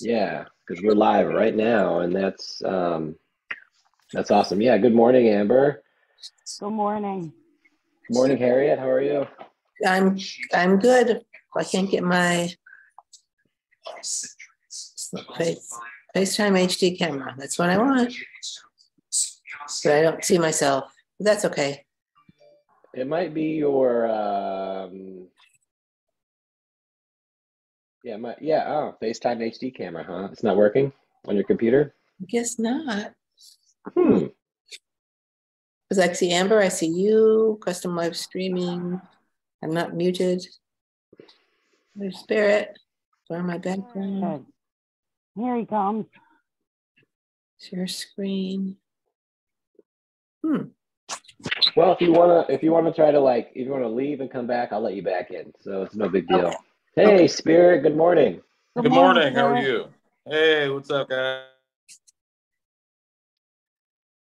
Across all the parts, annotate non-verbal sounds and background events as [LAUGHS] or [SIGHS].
Yeah, because we're live right now, and that's um, that's awesome. Yeah, good morning, Amber. Good morning. Good morning, Harriet. How are you? I'm I'm good. I can't get my face, FaceTime HD camera. That's what I want. But I don't see myself. But that's okay. It might be your um, yeah, my yeah. Oh, FaceTime HD camera, huh? It's not working on your computer. I guess not. Hmm. Because I see Amber, I see you, custom live streaming. I'm not muted. There's spirit. Where are my background? Good. Here he comes. Share screen. Hmm. Well, if you wanna, if you wanna try to like, if you wanna leave and come back, I'll let you back in. So it's no big deal. Okay. Hey, Okay. Spirit. Good morning. Good morning. How are you? Hey, what's up, guys?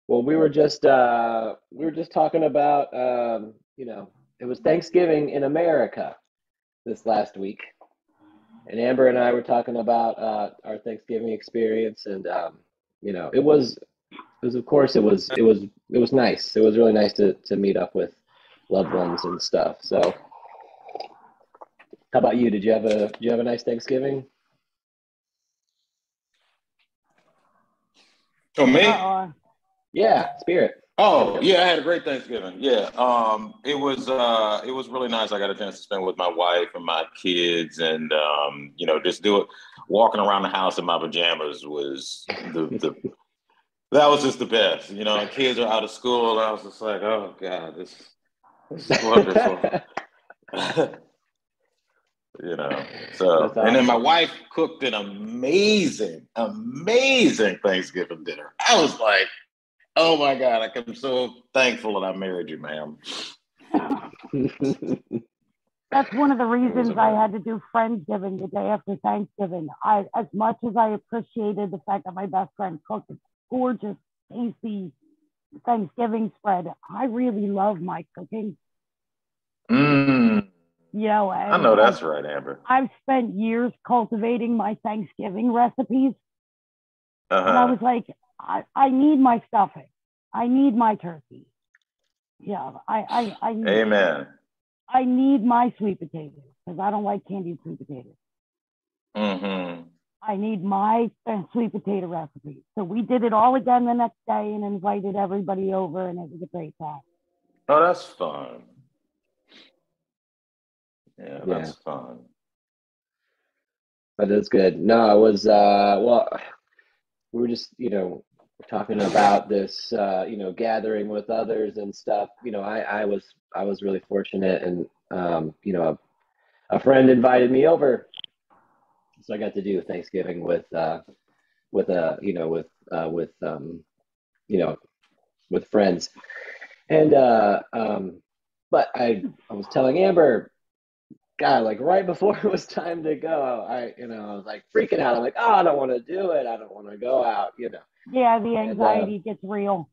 Well, we were just uh, we were just talking about um, you know it was Thanksgiving in America this last week, and Amber and I were talking about uh, our Thanksgiving experience, and um, you know it was it was of course it was it was it was nice. It was really nice to to meet up with loved ones and stuff. So, how about you? Did you have a did you have a nice Thanksgiving? Oh, me? Uh-oh. Yeah, Spirit. Oh, yeah, I had a great Thanksgiving. Yeah. Um, it was uh it was really nice. I got a chance to spend with my wife and my kids and um, you know, just do it walking around the house in my pajamas was the the that was just the best. You know, kids are out of school. I was just like, oh God, this this is wonderful. [LAUGHS] you know? So That's and then my wife cooked an amazing amazing thanksgiving dinner. I was like oh my god i'm so thankful that i married you ma'am. [LAUGHS] That's one of the reasons I had to do Friendsgiving the day after Thanksgiving. I, as much as I appreciated the fact that my best friend cooked a gorgeous, tasty Thanksgiving spread, I really love my cooking. mm, You know, i know I've, that's right amber I've spent years cultivating my Thanksgiving recipes, and I uh-huh was like, I, I need my stuffing. I need my turkey. Yeah, I, I, I, amen I need my sweet potatoes because I don't like candied sweet potatoes. Mm-hmm. I need my uh, sweet potato recipe. So we did it all again the next day and invited everybody over, and it was a great time. oh that's fun yeah Yeah. that's fun But That is good. No, it was uh well we were just, you know, talking about this uh, you know, gathering with others and stuff. You know, I I was I was really fortunate and um, you know, a, a friend invited me over. So I got to do Thanksgiving with uh with uh, you know, with uh with um, you know, with friends. And uh um but I I was telling Amber God, like right before it was time to go, I, you know, I was like freaking out. I'm like, oh, I don't want to do it. I don't want to go out, you know. Yeah, the And uh, anxiety gets real.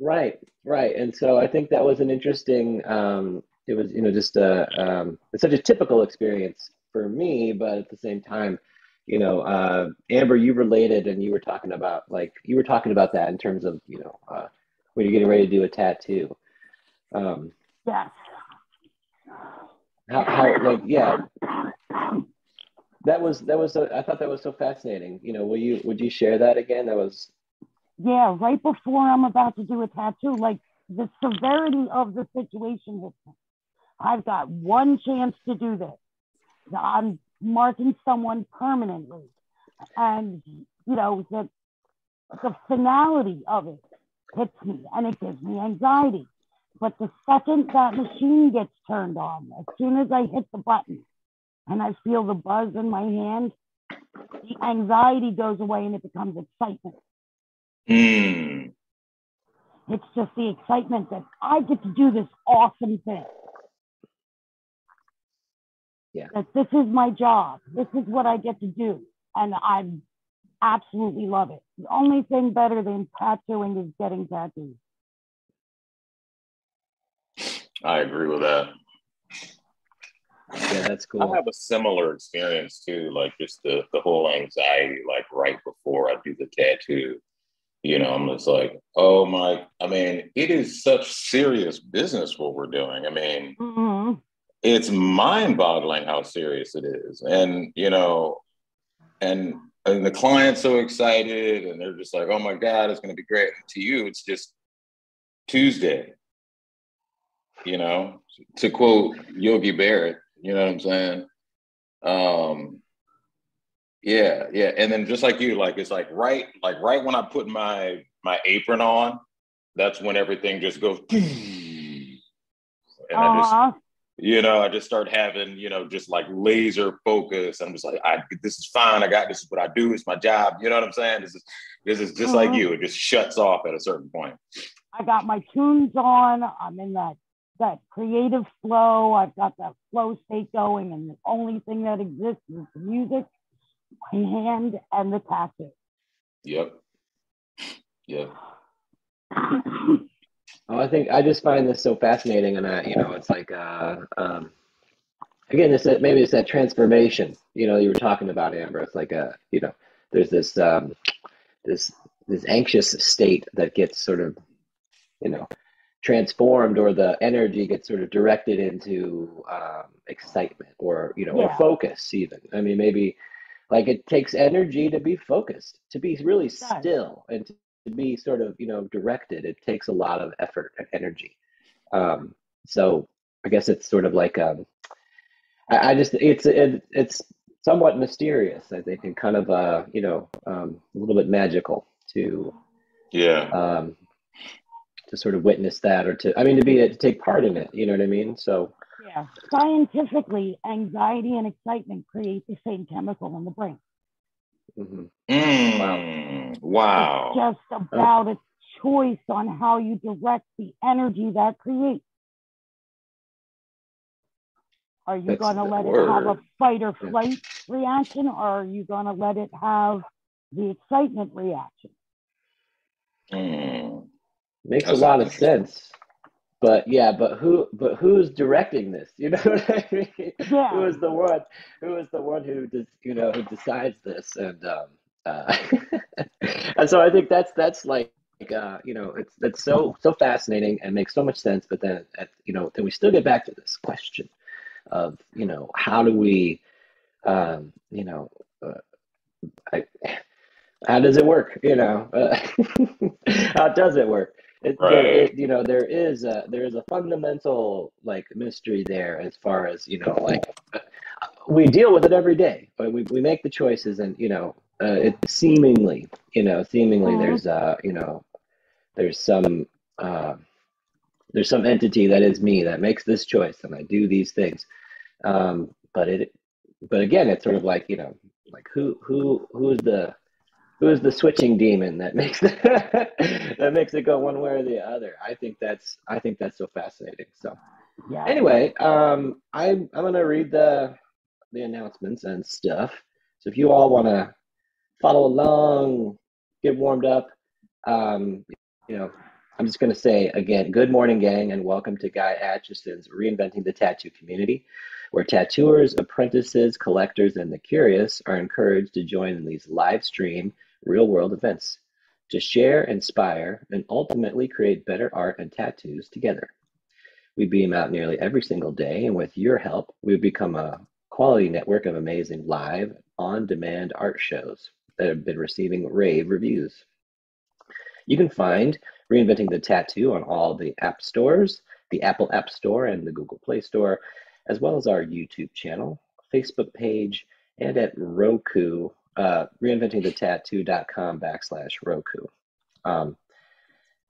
right, right. And so I think that was an interesting. Um, it was, you know, just a, um, it's such a typical experience for me, but at the same time, you know, uh, Amber, you related, and you were talking about like you were talking about that in terms of, you know, uh, when you're getting ready to do a tattoo. Um, Yes. How, how, like, yeah, that was that was. I thought that was so fascinating. You know, will you would you share that again? That was. Yeah, right before I'm about to do a tattoo, like the severity of the situation hits me. I've got one chance to do this. I'm marking someone permanently. And, you know, the, the finality of it hits me and it gives me anxiety. But the second that machine gets turned on, as soon as I hit the button and I feel the buzz in my hand, the anxiety goes away and it becomes excitement. mm. It's just the excitement that I get to do this awesome thing. Yeah. That this is my job. This is what I get to do. And I absolutely love it. The only thing better than tattooing is getting tattoos. I agree with that Yeah, that's cool. I have a similar experience too, like just the the whole anxiety, like right before I do the tattoo. You know, I'm just like, oh my, I mean, it is such serious business what we're doing. I mean, hmm it's mind boggling how serious it is. And, you know, and and the client's so excited and they're just like, oh my God, it's gonna be great. And to you, it's just Tuesday. You know, to quote Yogi Barrett, you know what I'm saying? Um yeah, yeah. And then just like you, like it's like right, like right when I put my my apron on, that's when everything just goes [LAUGHS] and I just Uh-huh. you know, I just start having, you know, just like laser focus. I'm just like, I this is fine. I got this is what I do. It's my job. You know what I'm saying? This is this is just like Mhm. you. It just shuts off at a certain point. I got my tunes on. I'm in that that creative flow. I've got that flow state going, and the only thing that exists is the music, my hand, and the tattoo. Yep. Yep. [CLEARS THROAT] Oh, I think I just find this so fascinating, and I, you know, it's like, uh, um, again, it's that maybe it's that transformation. You know, you were talking about Amber. It's like a, you know, there's this, um, this, this anxious state that gets sort of, you know, transformed, or the energy gets sort of directed into um, excitement, or you know, or focus. Even, I mean, maybe like it takes energy to be focused, to be really still, and to be sort of you know directed it takes a lot of effort and energy um so i guess it's sort of like um i, I just it's it, it's somewhat mysterious i think and kind of uh you know um a little bit magical to Yeah. To sort of witness that or to i mean to be to take part in it you know what i mean so Yeah. Scientifically, anxiety and excitement create the same chemical in the brain. mm-hmm. Mm, wow. It's just about a choice on how you direct the energy that creates. Are you going to the let it have a fight or Yeah. flight reaction, or are you going to let it have the excitement reaction? Mm. Makes That's a lot of sense. But yeah but who but who's directing this? [LAUGHS] You know what i mean? Yeah. who is the one who is the one who does you know who decides this? And um uh [LAUGHS] and so i think that's that's like uh you know it's that's so so fascinating and makes so much sense. But then at, you know then we still get back to this question of you know how do we um you know uh, I, how does it work? You know uh, [LAUGHS] how does it work it, there, Right. it, you know there is a there is a fundamental like mystery there as far as you know like we deal with it every day but we, we make the choices and you know uh, it seemingly you know seemingly Mhm. there's uh you know there's some uh, there's some entity that is me that makes this choice and i do these things um but it but again it's sort of like you know like who who who's the who's the switching demon that makes [LAUGHS] that makes it go one way or the other? I think that's i think that's so fascinating so. Yeah. anyway um i'm i'm gonna read the the announcements and stuff. So if you all want to follow along get warmed up um you know i'm just gonna say again good morning gang and welcome to guy aitchison's reinventing the tattoo community where tattooers apprentices collectors and the curious are encouraged to join in these live stream real world events to share inspire and ultimately create better art and tattoos together we beam out nearly every single day, and with your help, we've become a quality network of amazing live, on demand art shows that have been receiving rave reviews. You can find Reinventing the Tattoo on all the app stores, the Apple App Store, and the Google Play Store, as well as our YouTube channel, Facebook page, and at Roku, uh, reinventingthetattoo.com backslash Roku. Um,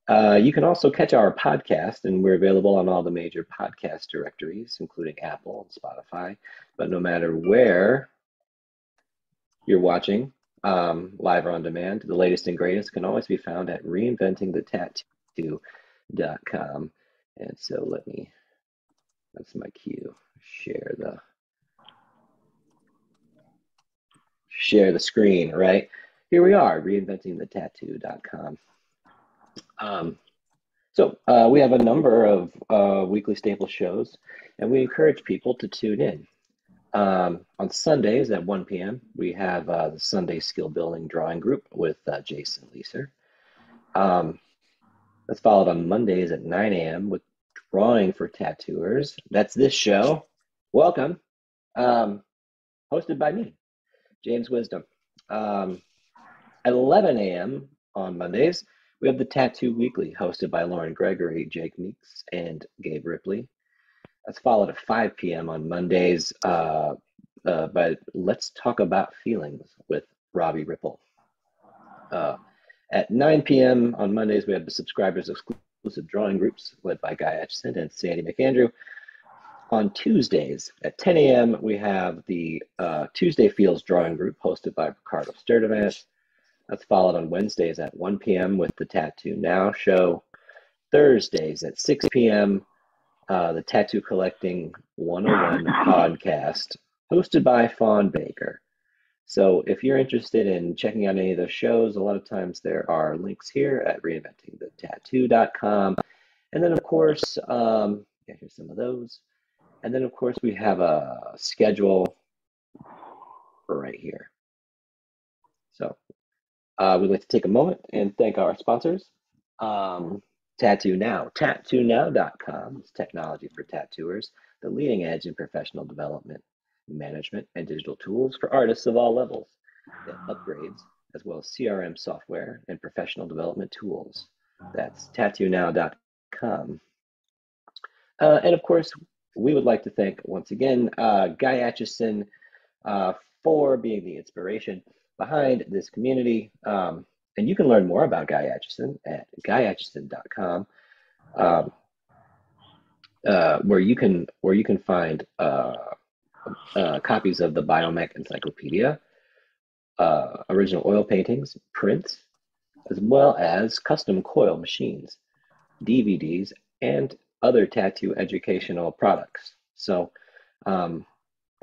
uh, you can also catch our podcast, and we're available on all the major podcast directories, including Apple and Spotify. But no matter where you're watching, um, live or on demand, the latest and greatest can always be found at reinventingthetattoo.com. And so let me, that's my cue, share the share the screen, right? Here we are, reinventingthetattoo.com. Um, So uh, we have a number of uh, weekly staple shows, and we encourage people to tune in. Um, on Sundays at 1 p.m., we have uh, the Sunday Skill Building Drawing Group with uh, Jason Leeser. Um, that's followed on Mondays at 9 a.m. with Drawing for Tattooers. That's this show. Welcome. Um, hosted by me, James Wisdom. Um, at 11 a.m. on Mondays, we have the Tattoo Weekly, hosted by Lauren Gregory, Jake Meeks, and Gabe Ripley. That's followed at 5 p.m. on Mondays uh, uh, by Let's Talk About Feelings with Robbie Ripple. Uh, at 9 p.m. on Mondays, we have the subscribers exclusive drawing groups led by Guy Aitchison and Sandy McAndrew. On Tuesdays at 10 a.m., we have the uh, Tuesday Feels drawing group hosted by Ricardo Sturdivant. That's followed on Wednesdays at 1 p.m. with the Tattoo Now show. Thursdays at 6 p.m., uh, the Tattoo Collecting 101 [LAUGHS] podcast, hosted by Fawn Baker. So if you're interested in checking out any of those shows, a lot of times there are links here at reinventingthetattoo.com. And then, of course, um, yeah, here's some of those. And then, of course, we have a schedule right here. So uh, we'd like to take a moment and thank our sponsors. Um, Tattoo Now, tattoonow.com is technology for tattooers, the leading edge in professional development, management, and digital tools for artists of all levels. Have upgrades as well as CRM software and professional development tools. That's tattoonow.com. Uh, and of course, we would like to thank once again uh, Guy Aitchison uh, for being the inspiration behind this community. Um, and you can learn more about Guy Aitchison at guyaitchison.com, um, uh, where you can where you can find uh, uh, copies of the Biomech Encyclopedia, uh, original oil paintings, prints, as well as custom coil machines, DVDs, and other tattoo educational products. So um,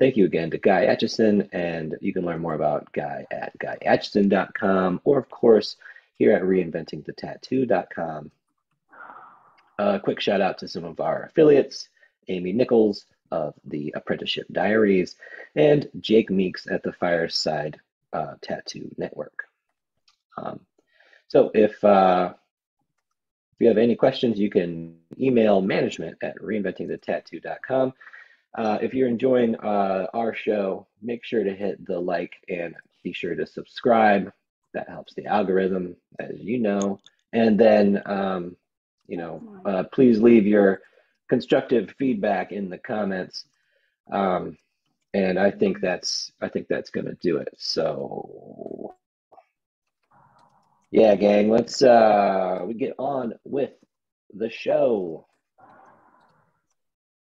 Thank you again to Guy Aitchison, and you can learn more about Guy at guyaitchison.com or, of course, here at reinventingthetattoo.com. A quick shout out to some of our affiliates Amy Nichols of the Apprenticeship Diaries and Jake Meeks at the Fireside uh, Tattoo Network. Um, so if uh, you have any questions, you can email management at reinventingthetattoo.com. Uh, if you're enjoying uh, our show, make sure to hit the like and be sure to subscribe. That helps the algorithm, as you know. And then, um, you know, uh, please leave your constructive feedback in the comments. Um, and I think that's I think that's gonna do it. So, yeah, gang, let's uh, we get on with the show.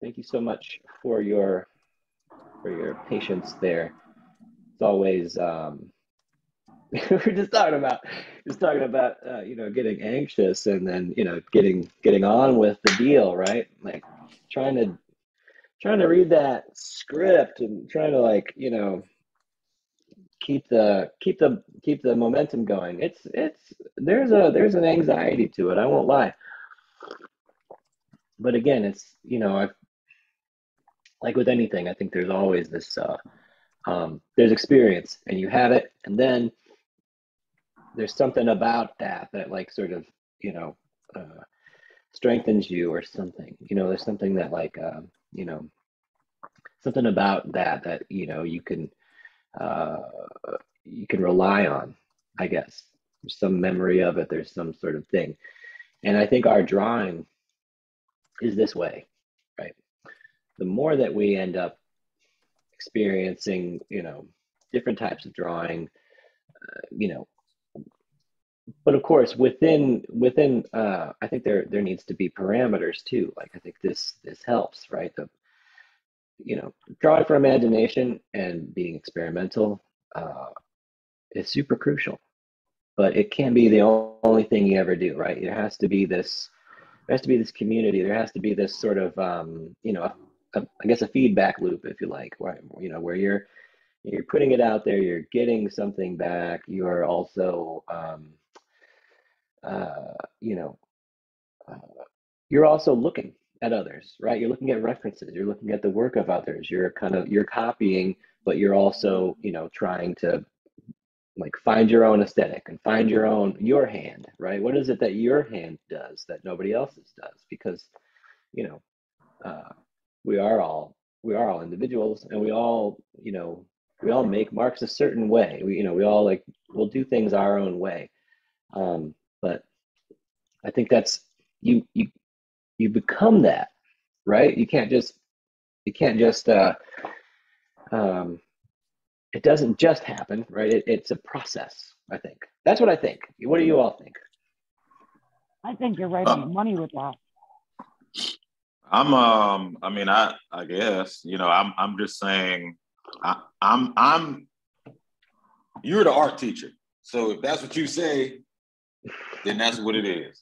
Thank you so much for your for your patience there. It's always um, [LAUGHS] we're just talking about just talking about uh, you know getting anxious and then you know getting getting on with the deal, right? Like trying to trying to read that script and trying to like you know keep the keep the keep the momentum going. It's it's there's a there's an anxiety to it. I won't lie. But again, it's you know I've like with anything, I think there's always this uh, um, there's experience and you have it, and then there's something about that that like sort of you know uh, strengthens you or something. You know, there's something that like uh, you know something about that that you know you can uh, you can rely on. I guess there's some memory of it. There's some sort of thing, and I think our drawing is this way right? the more that we end up experiencing, you know, different types of drawing, uh, you know, but of course within within uh, I think there there needs to be parameters too. Like I think this this helps, right? The you know, drawing for imagination and being experimental uh, is super crucial. But it can't be the only thing you ever do, right? There has to be this there has to be this community. There has to be this sort of um, you know a, I guess a feedback loop, if you like, where you know where you're you're putting it out there, you're getting something back. You are also, um, uh, you know, uh, you're also looking at others, right? You're looking at references, you're looking at the work of others, you're kind of you're copying, but you're also, you know, trying to like find your own aesthetic and find your own your hand, right? What is it that your hand does that nobody else's does? Because, you know, uh, we are all we are all individuals and we all, you know, we all make marks a certain way. We, you know, we all like we'll do things our own way. Um, but I think that's you you you become that, right? You can't just you can't just uh, um, it doesn't just happen, right? It, it's a process. I think that's what I think. What do you all think? I think you're right on the money with that. I'm um I mean I I guess you know I'm I'm just saying I, I'm I'm you're the art teacher so if that's what you say then that's what it is.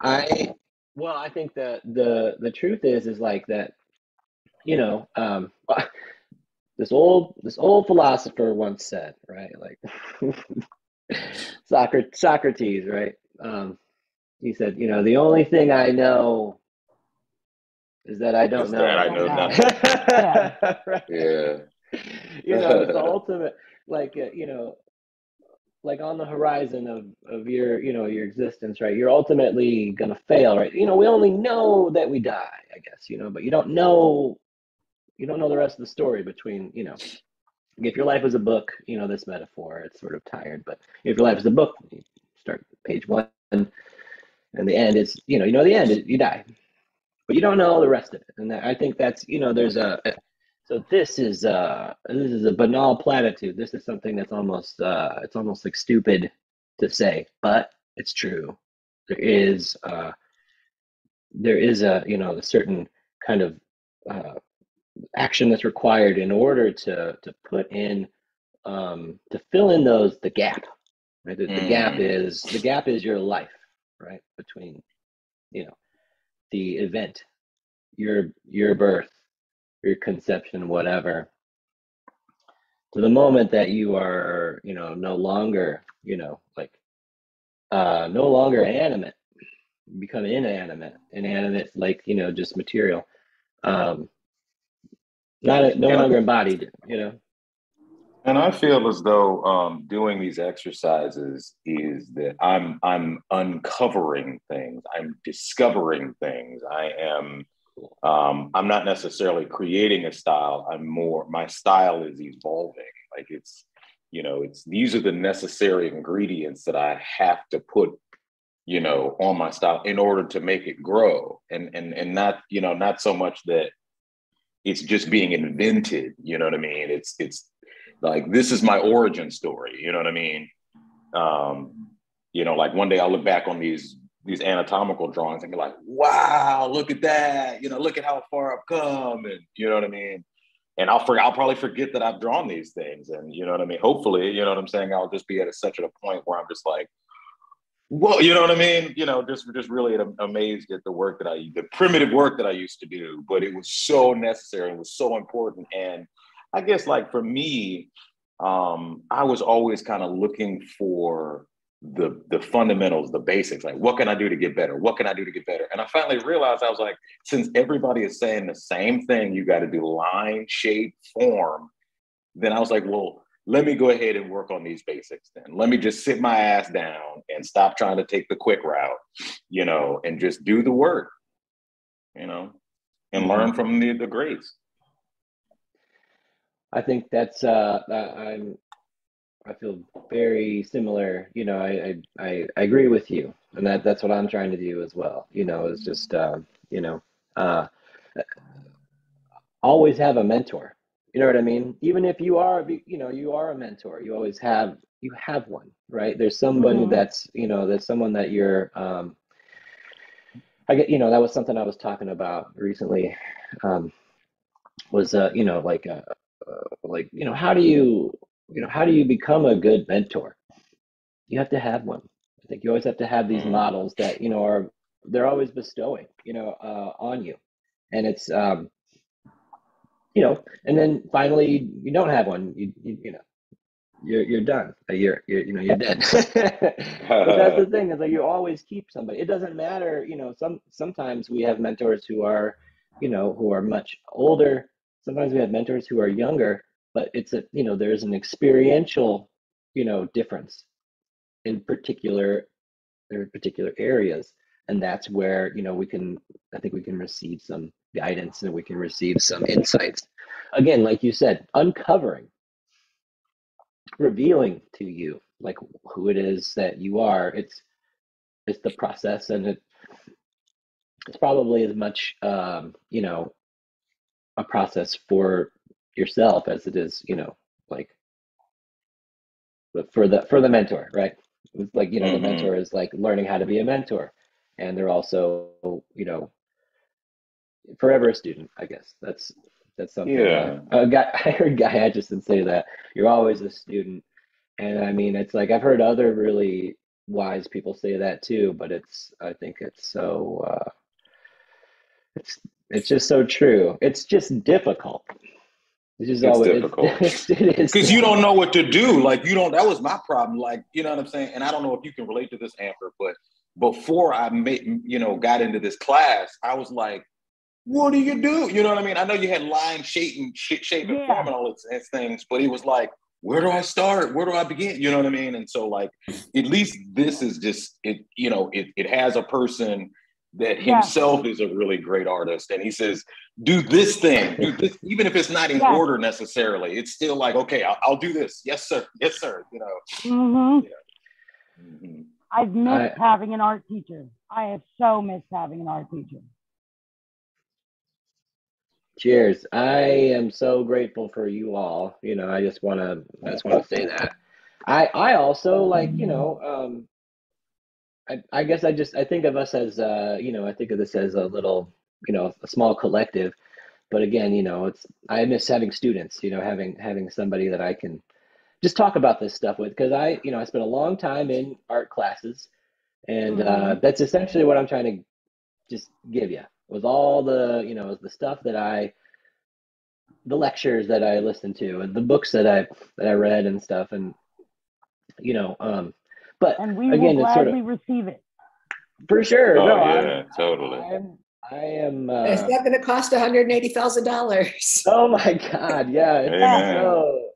I well, I think that the the truth is is like that, you know, um, [LAUGHS] this old this old philosopher once said, right? Like [LAUGHS] Socrates, Socrates, right? Um, he said, you know, the only thing I know is that I don't know. I know nothing. [LAUGHS] right? Yeah. You know, it's the ultimate, like, uh, you know, like on the horizon of of your you know your existence right? You're ultimately going to fail right? You know we only know that we die i guess you know but you don't know you don't know the rest of the story between you know. If your life is a book you know this metaphor it's sort of tired but if your life is a book you start page one and the end is you know you know the end you die but you don't know the rest of it. And i think that's you know there's a so this is uh this is a banal platitude. This is something that's almost uh it's almost like stupid to say, but it's true. There is uh there is a you know a certain kind of uh, action that's required in order to to put in um to fill in those the gap. Right? The, the gap is the gap is your life, right? Between you know the event, your your birth your conception, whatever, to the moment that you are, you know, no longer, you know, like, uh, no longer animate, become inanimate, inanimate, like, you know, just material, um, not no longer embodied, you know. And I feel as though um, doing these exercises is that I'm I'm uncovering things, I'm discovering things. I am um, I'm not necessarily creating a style. I'm more my style is evolving. Like it's you know it's these are the necessary ingredients that I have to put you know on my style in order to make it grow and and and not you know not so much that it's just being invented you know what i mean it's it's like this is my origin story you know what i mean um you know like one day i'll look back on these these anatomical drawings and be like wow look at that you know look at how far i've come and you know what i mean and i'll forget i'll probably forget that i've drawn these things and you know what i mean hopefully you know what i'm saying i'll just be at a, such at a point where i'm just like well, you know what I mean? You know, just just really amazed at the work that I, the primitive work that I used to do, but it was so necessary. It was so important, and I guess like for me, um, I was always kind of looking for the the fundamentals, the basics. Like, what can I do to get better? What can I do to get better? And I finally realized I was like, since everybody is saying the same thing, you got to do line, shape, form. Then I was like, well, let me go ahead and work on these basics then. Let me just sit my ass down and stop trying to take the quick route, you know, and just do the work, you know, and learn from the, the greats. I think that's uh, I- I'm I feel very similar. You know, I, I I I agree with you, and that that's what I'm trying to do as well. You know, is just uh, you know uh, always have a mentor. You know what I mean? Even if you are, you know, you are a mentor, you always have you have one, right? There's somebody Mhm. that's you know, there's someone that you're. Um, I get you know that was something I was talking about recently. Um, was uh, you know like uh, uh, like you know how do you you know how do you become a good mentor you have to have one i think you always have to have these Mhm. models that you know are they're always bestowing you know uh, on you and it's um you know and then finally you don't have one you you, you know you're you're done. You're, you're you know you're dead. [LAUGHS] but that's the thing is like you always keep somebody. It doesn't matter. You know, some sometimes we have mentors who are, you know, who are much older. Sometimes we have mentors who are younger. But it's a you know there's an experiential, you know, difference in particular, there are particular areas, and that's where you know we can. I think we can receive some guidance and we can receive some insights. Again, like you said, uncovering revealing to you like who it is that you are it's it's the process and it it's probably as much um you know a process for yourself as it is you know like for the for the mentor right it's like you know mm-hmm. the mentor is like learning how to be a mentor and they're also you know forever a student i guess that's that's something. Yeah. Uh, a guy, [LAUGHS] I heard Guy Aitchison say that you're always a student, and I mean, it's like I've heard other really wise people say that too. But it's, I think it's so, uh, it's, it's just so true. It's just difficult. It's just it's always difficult [LAUGHS] because you don't know what to do. Like you don't. That was my problem. Like you know what I'm saying. And I don't know if you can relate to this, Amber, but before I made, you know, got into this class, I was like, what do you do? You know what I mean? I know you had line, shape, and shape and yeah. form and all those things, but it was like, where do I start? Where do I begin? You know what I mean? And so, like, at least this is just it. You know, it it has a person that himself yeah. is a really great artist, and he says, do this thing, do this, even if it's not in yeah. order necessarily. It's still like, okay, I'll, I'll, do this. Yes, sir. Yes, sir. You know. Mm-hmm. Yeah. Mm-hmm. I've missed I, having an art teacher. I have so missed having an art teacher. Cheers. I am so grateful for you all. You know, I just want to, I just want to say that. I, I also like, you know, um, I, I guess I just, I think of us as, uh, you know, I think of this as a little, you know, a small collective. But again, you know, it's, I miss having students, you know, having, having somebody that I can just talk about this stuff with. Cause I, you know, I spent a long time in art classes and, uh, mm-hmm. that's essentially what I'm trying to just give you was all the you know the stuff that I the lectures that I listened to and the books that I that I read and stuff and you know um but and we again, will gladly sort of, receive it for sure. Oh no, yeah, I'm, totally. I'm, I am. Uh, it's not going to cost one hundred eighty thousand dollars. [LAUGHS] Oh my God! Yeah, it's so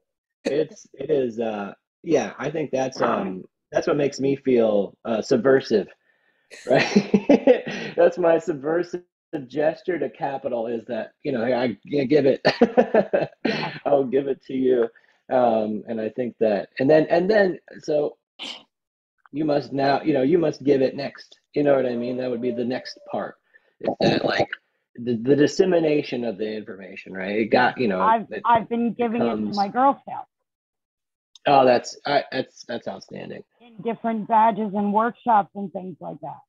it's it is. Uh, yeah, I think that's um that's what makes me feel uh, subversive, [LAUGHS] right? that's my subversive gesture to capital is that you know I, I give it [LAUGHS] I'll give it to you um, and I think that and then and then so you must now you know you must give it next you know what I mean that would be the next part is that like the, the dissemination of the information right it got you know I've it, I've been giving it, it to my Girl Scouts oh that's I, that's that's outstanding in different badges and workshops and things like that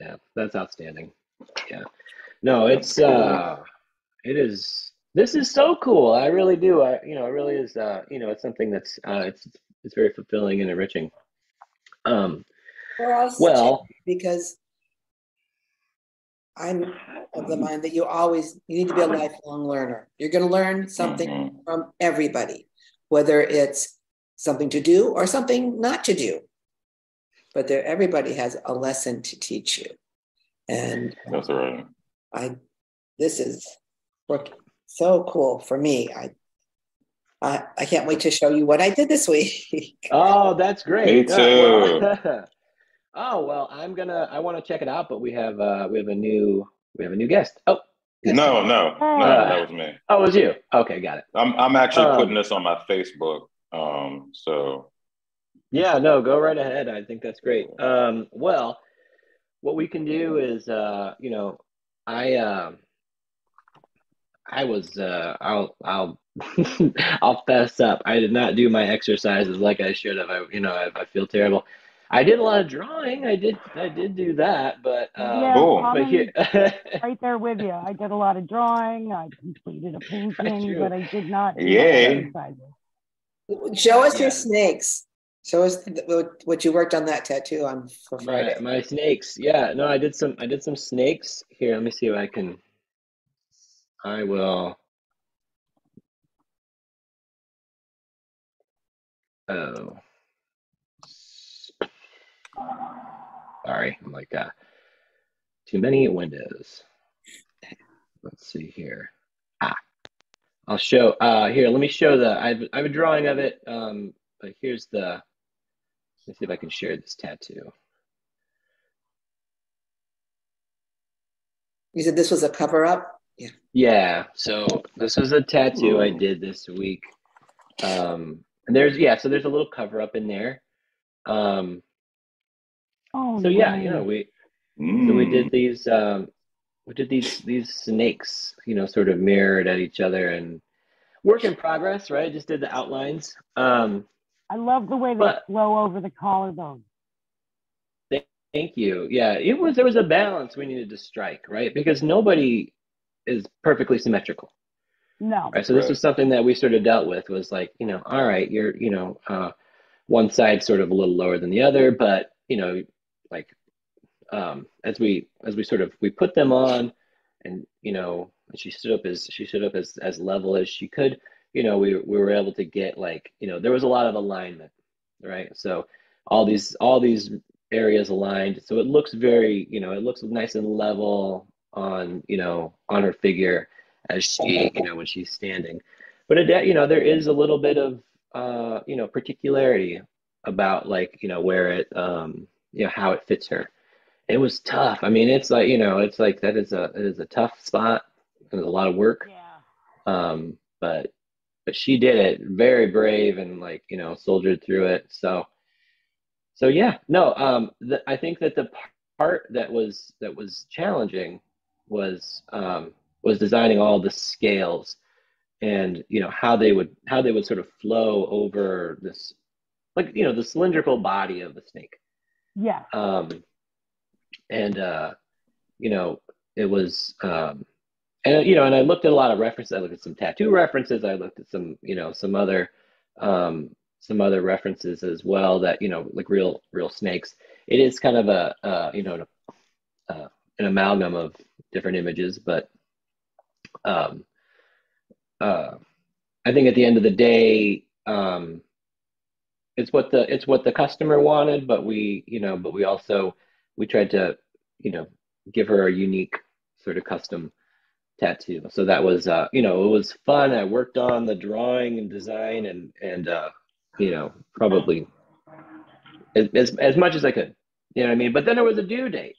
yeah that's outstanding yeah no, it's uh, it is. This is so cool. I really do. I, you know, it really is. Uh, you know, it's something that's uh, it's it's very fulfilling and enriching. Um, well, because I'm of the mind that you always you need to be a lifelong learner. You're going to learn something mm-hmm. from everybody, whether it's something to do or something not to do. But there, everybody has a lesson to teach you, and that's right. I this is working so cool for me. I I, I can't wait to show you what I did this week. [LAUGHS] oh, that's great. Me too. [LAUGHS] oh well, I'm gonna. I want to check it out, but we have uh we have a new we have a new guest. Oh. No, no, no, uh, that was me. Oh, it was you. Okay, got it. I'm I'm actually um, putting this on my Facebook. Um, so yeah, no, go right ahead. I think that's great. Um, well, what we can do is, uh, you know, I um I was uh I'll I'll [LAUGHS] I'll fess up. I did not do my exercises like I should have. I you know I, I feel terrible. I did a lot of drawing. I did I did do that, but um, yeah, cool. but here, right [LAUGHS] there with you. I did a lot of drawing. I completed a [LAUGHS] painting, but I did not. Yeah. Show us yeah. your snakes. Show us what you worked on that tattoo on for Friday. My, my, snakes. Yeah, no, I did some. I did some snakes. Here, let me see if I can. I will. oh, sorry, I'm like uh, too many windows. Let's see here. Ah, I'll show. Uh, here, let me show the. I've I have a drawing of it. Um, but here's the. Let's see if I can share this tattoo. You said this was a cover up? Yeah. Yeah. So this was a tattoo I did this week. Um, and there's yeah, so there's a little cover up in there. Um, Oh, so yeah, nice. you know, we Mm. so we did these um we did these these snakes, you know, sort of mirrored at each other and work in progress, right? Just did the outlines. Um, I love the way they But- flow over the collarbone. Thank you. Yeah, it was there was a balance we needed to strike, right? Because nobody is perfectly symmetrical. No. Right. So this Right. was something that we sort of dealt with was like, you know, all right, you're, you know, uh, one side sort of a little lower than the other, but you know, like um, as we as we sort of we put them on, and you know, she stood up as she stood up as as level as she could. You know, we we were able to get like, you know, there was a lot of alignment, right? So all these all these areas aligned, so it looks very, you know, it looks nice and level on, you know, on her figure as she, you know, when she's standing. But it, you know, there is a little bit of, uh, you know, particularity about like, you know, where it, um, you know, how it fits her. It was tough. I mean, it's like, you know, it's like that is a, it is a tough spot. There's a lot of work. Yeah. Um, but, but she did it very brave and like, you know, soldiered through it. So, so yeah, no, um, the, I think that the part that was, that was challenging was, um, was designing all the scales and you know how they would how they would sort of flow over this like you know the cylindrical body of the snake. Yeah. um and uh you know it was um and you know and i looked at a lot of references. I looked at some tattoo references. I looked at some you know some other um some other references as well that you know like real real snakes. It is kind of a uh you know uh, an amalgam of different images but um uh i think at the end of the day um it's what the it's what the customer wanted but we you know but we also we tried to you know give her a unique sort of custom tattoo. So that was uh you know it was fun. I worked on the drawing and design and and uh you know probably as as, as much as i could. You know what i mean? But then there was a due date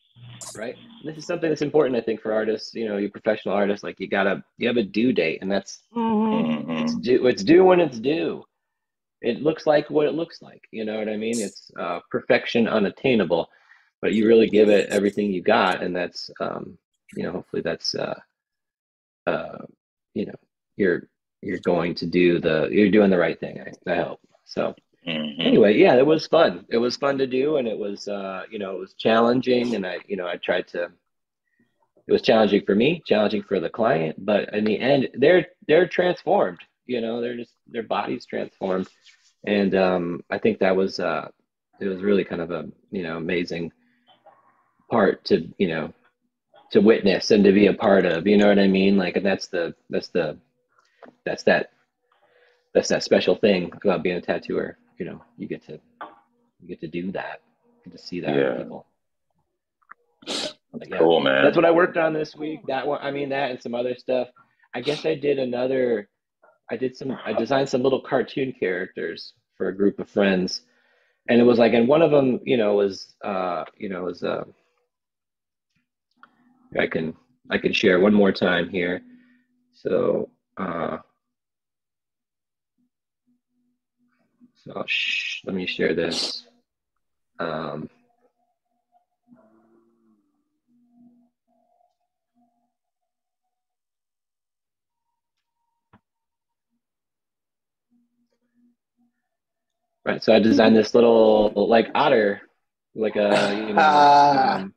right? This is something that's important i think for artists you know you professional artists like you gotta you have a due date and that's hmm Mhm. it's due it's due when it's due. It looks like what it looks like you know what i mean? It's uh, perfection unattainable but you really give it everything you got and that's um, you know hopefully that's uh, uh, you know you're you're going to do the you're doing the right thing i, I hope so Mhm. anyway yeah it was fun. It was fun to do and it was uh, you know it was challenging and i you know i tried to it was challenging for me challenging for the client but in the end they're they're transformed you know they're just their bodies transformed. And um, i think that was uh, it was really kind of a you know amazing part to you know to witness and to be a part of you know what i mean? Like and that's the that's the that's that that's that special thing about being a tattooer you know you get to you get to do that you get to see that Yeah. people Like, yeah. Cool, man. That's what I worked on this week. That one, I mean, that and some other stuff. I guess I did another. I did some. I designed some little cartoon characters for a group of friends, and it was like, and one of them, you know, was, uh, you know, was. Uh, I can I can share one more time here. So, uh, so I'll sh- let me share this. Um, Right. So I designed this little like otter, like a you know. Um,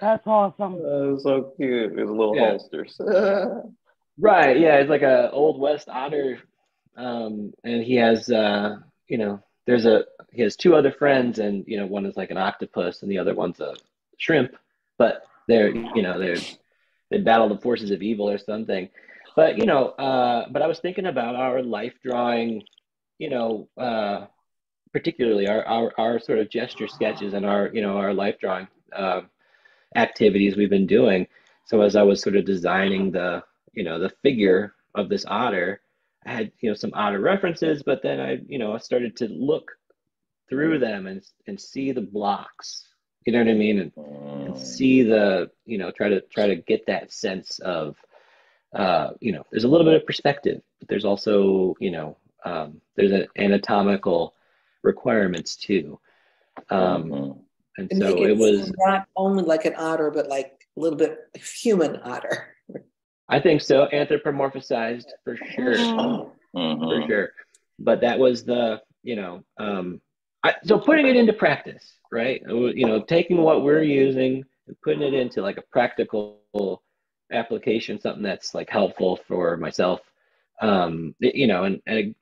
That's awesome. Uh, so cute. His little Yeah. holsters. [LAUGHS] right. Yeah. It's like a old west otter, um, and he has uh, you know, there's a he has two other friends, and you know, one is like an octopus, and the other one's a shrimp. But they're you know they're they battle the forces of evil or something. But you know, uh, but I was thinking about our life drawing, you know, uh, particularly our, our our sort of gesture sketches and our you know our life drawing uh, activities we've been doing. So as I was sort of designing the you know the figure of this otter, I had you know some otter references, but then I you know I started to look through them and and see the blocks. You know what I mean? And, and Mm. see the you know try to try to get that sense of uh, you know there's a little bit of perspective, but there's also you know um, there's an anatomical requirements too. Um, Mhm. and To so it was not only like an otter, but like a little bit human otter. I think so anthropomorphized for sure. Mhm. for sure. But that was the, you know, um, I, so putting it into practice, right? You know, taking what we're using and putting it into like a practical application, something that's like helpful for myself. Um, you know, and, and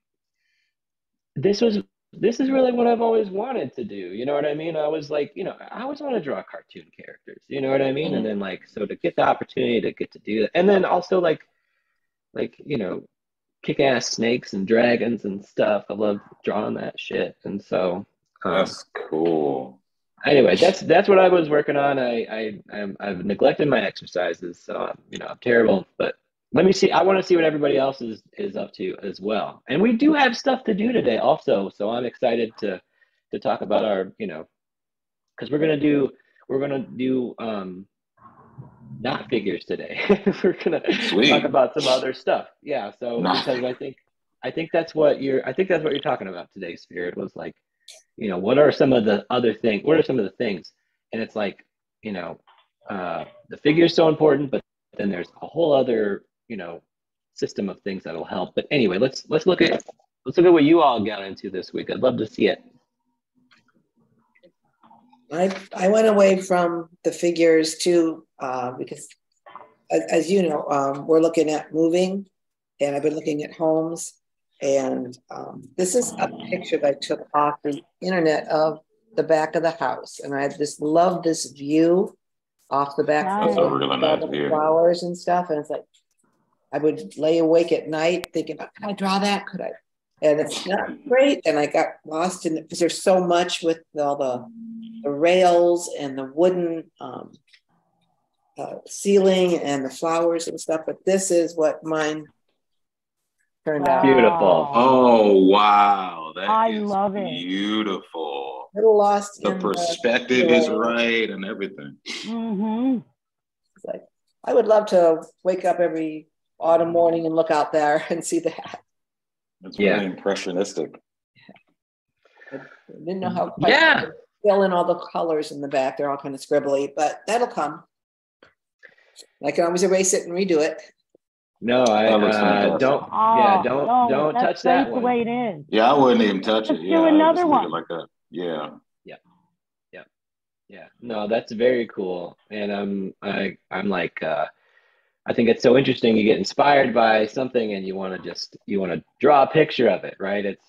this was this is really what I've always wanted to do. You know what I mean? I was like, you know, I always want to draw cartoon characters. You know what I mean? And then like, so to get the opportunity to get to do that, and then also like, like you know, kick-ass snakes and dragons and stuff. I love drawing that shit. And so, um, That's cool. anyway, that's that's what I was working on. I I I'm, I've neglected my exercises, so I'm, you know I'm terrible. But let me see. I want to see what everybody else is is up to as well. And we do have stuff to do today, also. So I'm excited to to talk about our you know because we're gonna do we're gonna do um not figures today. [LAUGHS] we're gonna Sweet. talk about some other stuff. Yeah. So Not because I think I think that's what you're I think that's what you're talking about today, Spirit, was like, you know, what are some of the other things what are some of the things? And it's like, you know, uh the figure is so important, but then there's a whole other, you know, system of things that'll help. But anyway, let's let's look at let's look at what you all got into this week. I'd love to see it. I I went away from the figures too uh, because, as, as you know, um, we're looking at moving, and I've been looking at homes, and um, this is a picture that I took off the internet of the back of the house, and I just love this view off the back Nice. with That's a really nice the view. flowers and stuff, and it's like I would lay awake at night thinking, could I draw that? Could I? And it's not great, and I got lost in it because there's so much with all the the rails and the wooden um, uh, ceiling and the flowers and stuff. But this is what mine turned out. Beautiful. Oh wow, that I is love it. beautiful. A little lost The in perspective is right and everything. Mm-hmm. it's like I would love to wake up every autumn morning and look out there and see that. It's Yeah. really impressionistic. I didn't know how quite Yeah. to fill in all the colors in the back. They're all kind of scribbly, but that'll come. I can always erase it and redo it. No, I That looks uh, fantastic. don't yeah, don't don't touch that Oh, That's one. the way it is. Yeah, I wouldn't even touch it. Let's do Yeah, I another one. it like that. Yeah. Yeah. Yeah. Yeah, no, that's very cool. And I'm I I'm like uh I think it's so interesting you get inspired by something and you want to just you want to draw a picture of it, right? It's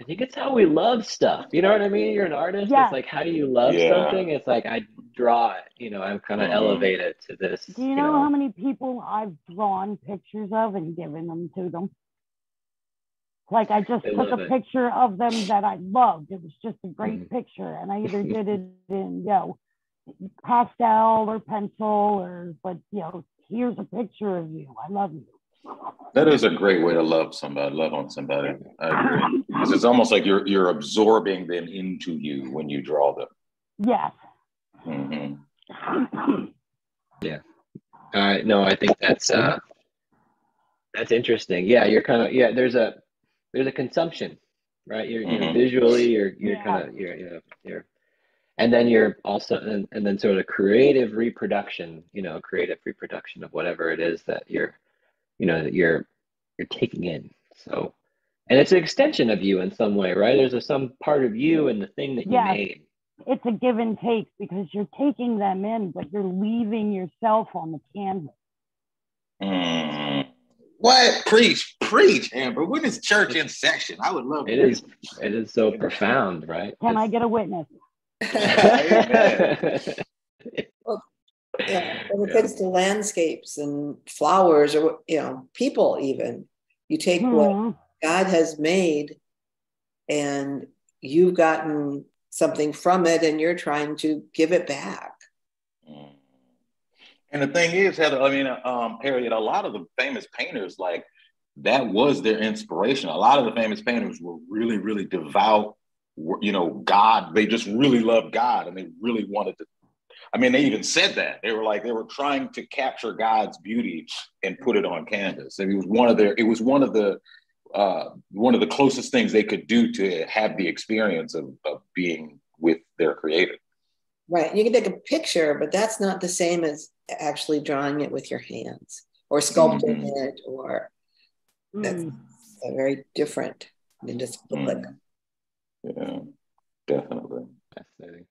I think it's how we love stuff. You know what I mean? You're an artist. Yeah. It's like how do you love Yeah. something? It's like I draw it, you know, I'm kind of Mhm. elevated to this. Do you know, how many people I've drawn pictures of and given them to them? Like I just They took a it. picture of them that I loved. It was just a great Mhm. picture, and I either [LAUGHS] did it in you know pastel or pencil or but you know here's a picture of you. I love you. That is a great way to love somebody, love on somebody. I agree. Because it's almost like you're you're absorbing them into you when you draw them. Yes. [CLEARS THROAT] hmm Uh, no, I think that's uh, that's interesting. Yeah, you're kind of yeah. There's a there's a consumption, right? You're, you're Mhm. visually, you're you're Yeah. kind of you're you're you're, and then you're also and, and then sort of creative reproduction. You know, creative reproduction of whatever it is that you're, you know, that you're you're taking in. So, and it's an extension of you in some way, right? There's a, some part of you in the thing that you Yeah. made. it's a give and take because you're taking them in, but you're leaving yourself on the canvas. Mm. What? Preach, preach, Amber. When is church in session? I would love It to is it is so profound, right? Can I get a witness? [LAUGHS] Yeah, when it comes to landscapes and flowers or you know people even you take what Mhm. god has made and you've gotten something from it and you're trying to give it back. And the thing is, Heather, I mean, um, Harriet, a lot of the famous painters, like that was their inspiration. A lot of the famous painters were really, really devout, you know, God. They just really loved God and they really wanted to. I mean, they even said that. They were like, they were trying to capture God's beauty and put it on canvas. And it was one of their, it was one of the, uh, one of the closest things they could do to have the experience of, of being with their creator. Right. You can take a picture, but that's not the same as actually drawing it with your hands or sculpting mm-hmm. it or that's mm. very different than just public. Mm. Yeah, definitely. Fascinating.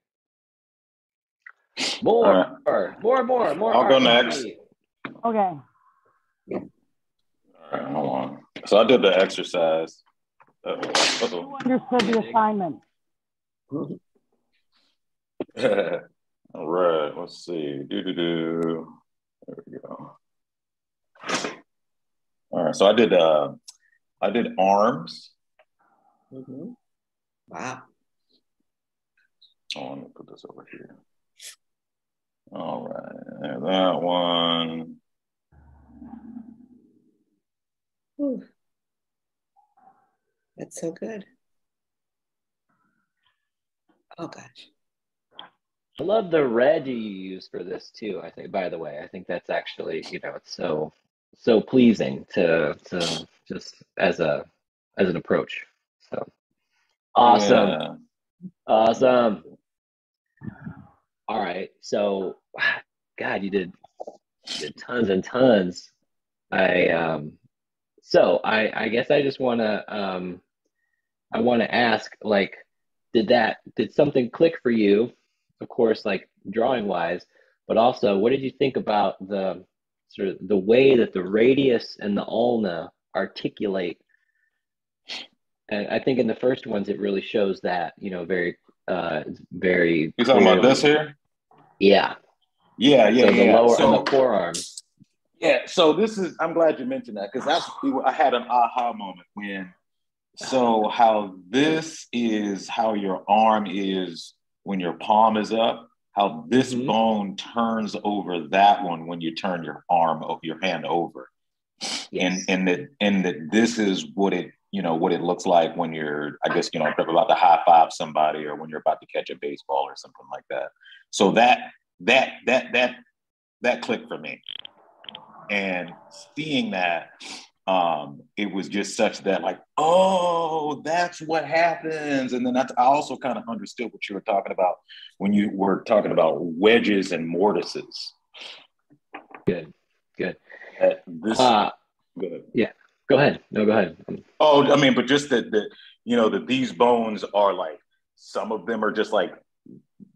More, right. more, more, more. I'll go next. Okay. Yeah. All right, hold on. So I did the exercise. Uh-oh. Uh-oh. Who understood the assignment? [LAUGHS] All right, let's see. Do do do. There we go. All right, so I did. Uh, I did arms. Mm-hmm. Wow. Oh, let me put this over here. All right, there that one. Ooh. That's so good. Oh gosh. I love the red you use for this too. I think, by the way, I think that's actually, you know, it's so so pleasing to to just as a as an approach. So awesome, yeah. awesome. All right, so God, you did, you did tons and tons. I um, so I I guess I just want to um, I want to ask like, did that did something click for you? Of course, like drawing wise, but also, what did you think about the sort of the way that the radius and the ulna articulate. And I think in the first ones, it really shows that, you know, very, uh, very. You talking about this here? Yeah. Yeah, yeah, so yeah. The lower so, and the forearm. Yeah, so this is. I'm glad you mentioned that because that's. I had an aha moment when. So how this is how your arm is when your palm is up, how this mm-hmm. bone turns over that one when you turn your arm of your hand over yes. and and that and that this is what it you know what it looks like when you're i guess you know about to high five somebody or when you're about to catch a baseball or something like that so that that that that that clicked for me and seeing that um, it was just such that like, oh, that's what happens. And then that's, I also kind of understood what you were talking about when you were talking about wedges and mortises. Good, good. this, uh, go Yeah, go ahead. No, go ahead. Oh, I mean, but just that, that, you know, that these bones are like, some of them are just like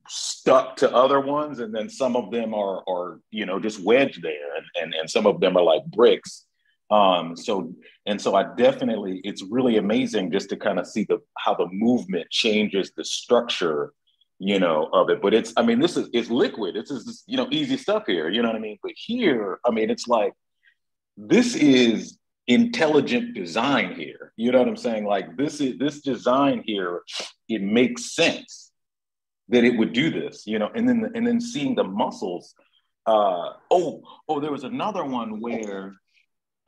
stuck to other ones and then some of them are are you know just wedged there and, and and some of them are like bricks um, so and so I definitely it's really amazing just to kind of see the how the movement changes the structure, you know, of it. But it's I mean, this is it's liquid. This is you know easy stuff here. You know what I mean? But here, I mean, it's like this is intelligent design here. You know what I'm saying? Like this is this design here, it makes sense that it would do this, you know, and then and then seeing the muscles. Uh, oh, oh, there was another one where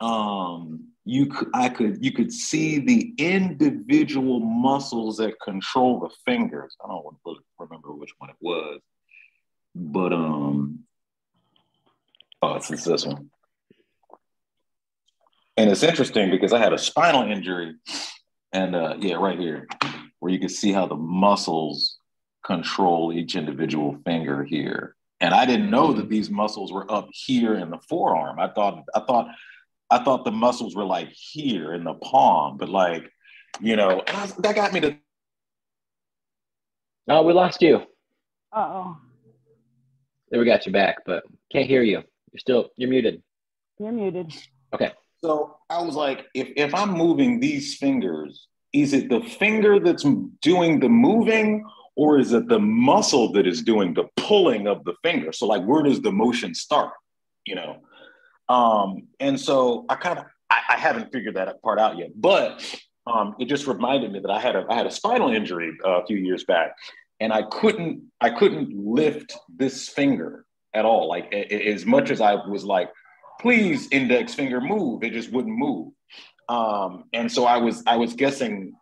um, you I could, you could see the individual muscles that control the fingers. I don't remember which one it was, but um, oh, it's this one. And it's interesting because I had a spinal injury, and uh, yeah, right here, where you can see how the muscles control each individual finger here. And I didn't know that these muscles were up here in the forearm. I thought I thought I thought the muscles were like here in the palm, but like, you know, that got me to. Oh, we lost you. Uh oh. There, we got you back, but can't hear you. You're still you're muted. You're muted. Okay. So I was like, if if I'm moving these fingers, is it the finger that's doing the moving, or is it the muscle that is doing the pulling of the finger? So like, where does the motion start? You know. Um, and so I kind of I, I, haven't figured that part out yet, but um, it just reminded me that I had a I had a spinal injury uh, a few years back, and I couldn't I couldn't lift this finger at all. Like a, a, as much as I was like, please index finger move, it just wouldn't move. Um, and so I was I was guessing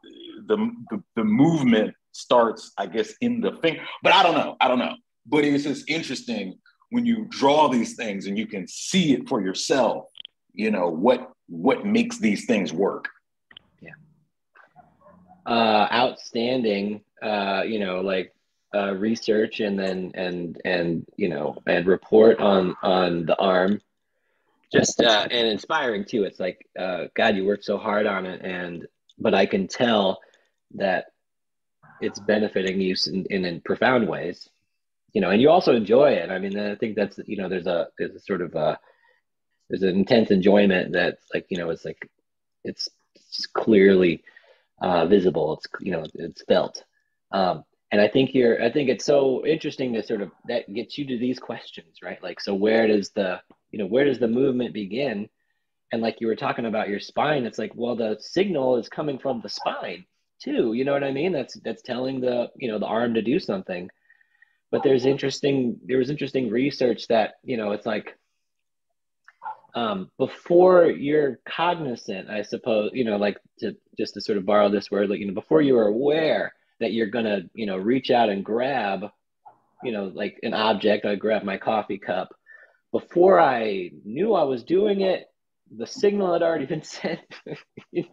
the, the the movement starts I guess in the finger, but I don't know I don't know. But it's just interesting when you draw these things and you can see it for yourself. You know what what makes these things work. Yeah. Uh, outstanding. Uh, you know, like uh, research and then and and you know and report on on the arm just uh, and inspiring too. It's like uh, god you worked so hard on it. And but i can tell that it's benefiting you in, in, in profound ways you know and you also enjoy it. I mean i think that's you know there's a there's a sort of a there's an intense enjoyment that's like you know it's like it's, it's clearly uh, visible. It's you know it's felt. Um, and i think you're i think it's so interesting to sort of that gets you to these questions right? Like so where does the you know where does the movement begin? And like you were talking about your spine it's like well the signal is coming from the spine too. You know what i mean? That's that's telling the you know the arm to do something. But there's interesting there was interesting research that you know it's like um, before you're cognizant i suppose you know like to just to sort of borrow this word like you know before you are aware that you're gonna you know reach out and grab you know like an object i grab my coffee cup before i knew i was doing it the signal had already [LAUGHS] been sent.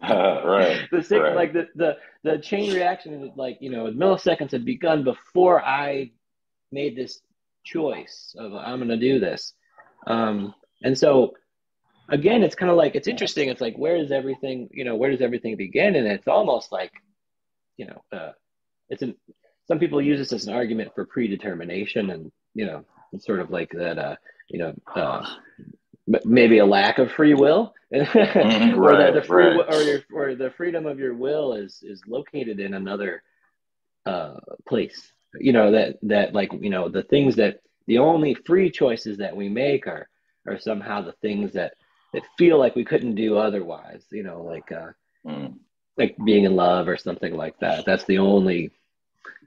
Uh, right [LAUGHS] the signal right. like the, the the chain reaction like you know milliseconds had begun before i made this choice of i'm going to do this. Um and so again it's kind of like it's interesting. It's like where does everything you know where does everything begin? And it's almost like you know uh, it's an some people use this as an argument for predetermination and you know it's sort of like that uh you know [SIGHS] uh maybe a lack of free will mm-hmm, [LAUGHS] or that the free right. or your or the freedom of your will is is located in another uh place you know that that like you know the things that the only free choices that we make are are somehow the things that that feel like we couldn't do otherwise you know like uh mm. like being in love or something like that that's the only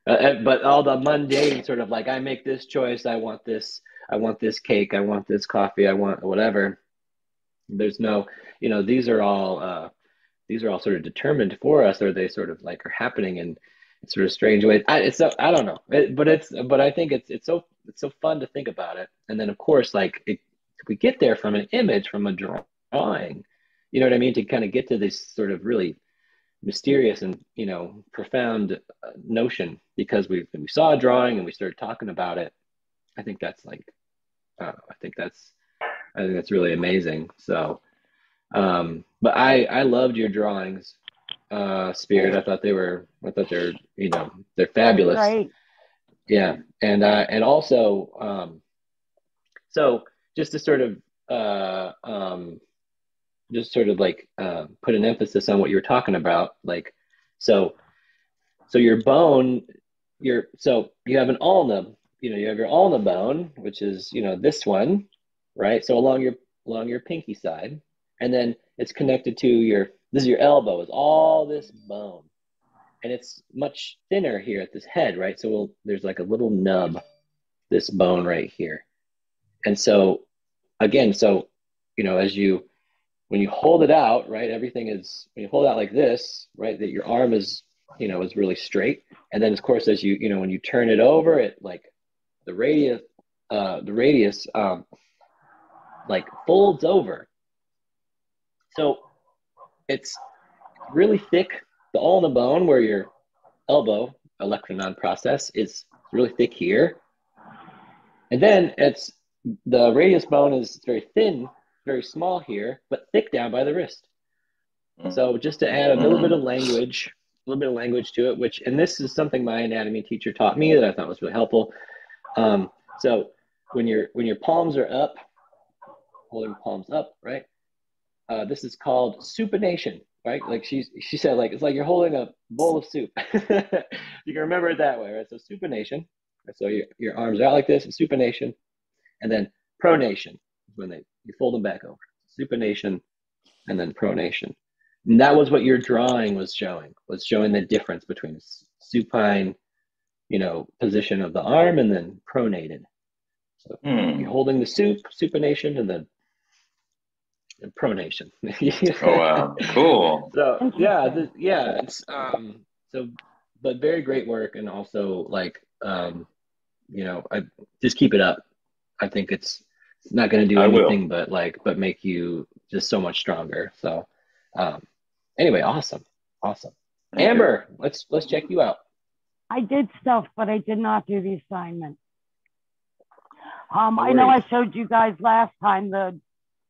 uh, uh, but all the mundane sort of like I make this choice, I want this, I want this cake, I want this coffee, I want whatever. There's no, you know, these are all uh, these are all sort of determined for us, or they sort of like are happening in, sort of strange ways. I, it's so, I don't know, it, but it's but I think it's it's so it's so fun to think about it. And then of course, like it, we get there from an image, from a drawing, you know what I mean, to kind of get to this sort of really mysterious and you know profound uh, notion because we we saw a drawing and we started talking about it. I think that's like, uh, I think that's, I think that's really amazing. So, um, but I I loved your drawings, uh, Spirit. I thought they were, I thought they're, you know, they're fabulous. Right. Yeah, and uh, and also, um, so just to sort of uh, um, just sort of like uh, put an emphasis on what you were talking about like so so your bone your so you have an ulna you know you have your ulna bone which is you know this one right? So along your along your pinky side. And then it's connected to your this is your elbow is all this bone. And it's much thinner here at this head right? So we'll, there's like a little nub this bone right here. And so again so you know as you when you hold it out, right, everything is when you hold out like this, right, that your arm is, you know, is really straight. And then of course as you, you know, when you turn it over, it like the radius uh the radius um like folds over. So it's really thick. The All the bone where your elbow olecranon process is really thick here. And then it's the radius bone is very thin very small here, but thick down by the wrist. Mm. So just to add a little bit of language, a little bit of language to it, which, and this is something my anatomy teacher taught me that I thought was really helpful. Um, so when your when your palms are up, holding palms up, right? Uh, this is called supination, right? Like she she said, like it's like you're holding a bowl of soup. [LAUGHS] you can remember it that way, right? So supination. So your, your arms are out like this, supination, and then pronation when they you fold them back over. Supination and then pronation. And that was what your drawing was showing, was showing the difference between supine, you know, position of the arm and then pronated. So Hmm. you're holding the soup, supination, and then and pronation. [LAUGHS] Oh wow, cool. So yeah, the, yeah, it's um so but very great work and also like um you know, I just keep it up. I think it's it's not going to do anything but like but make you just so much stronger. So um anyway, awesome. Awesome. Thank you. Amber, let's let's check you out. I did stuff, but I did not do the assignment. Um, No I know I showed you guys last time the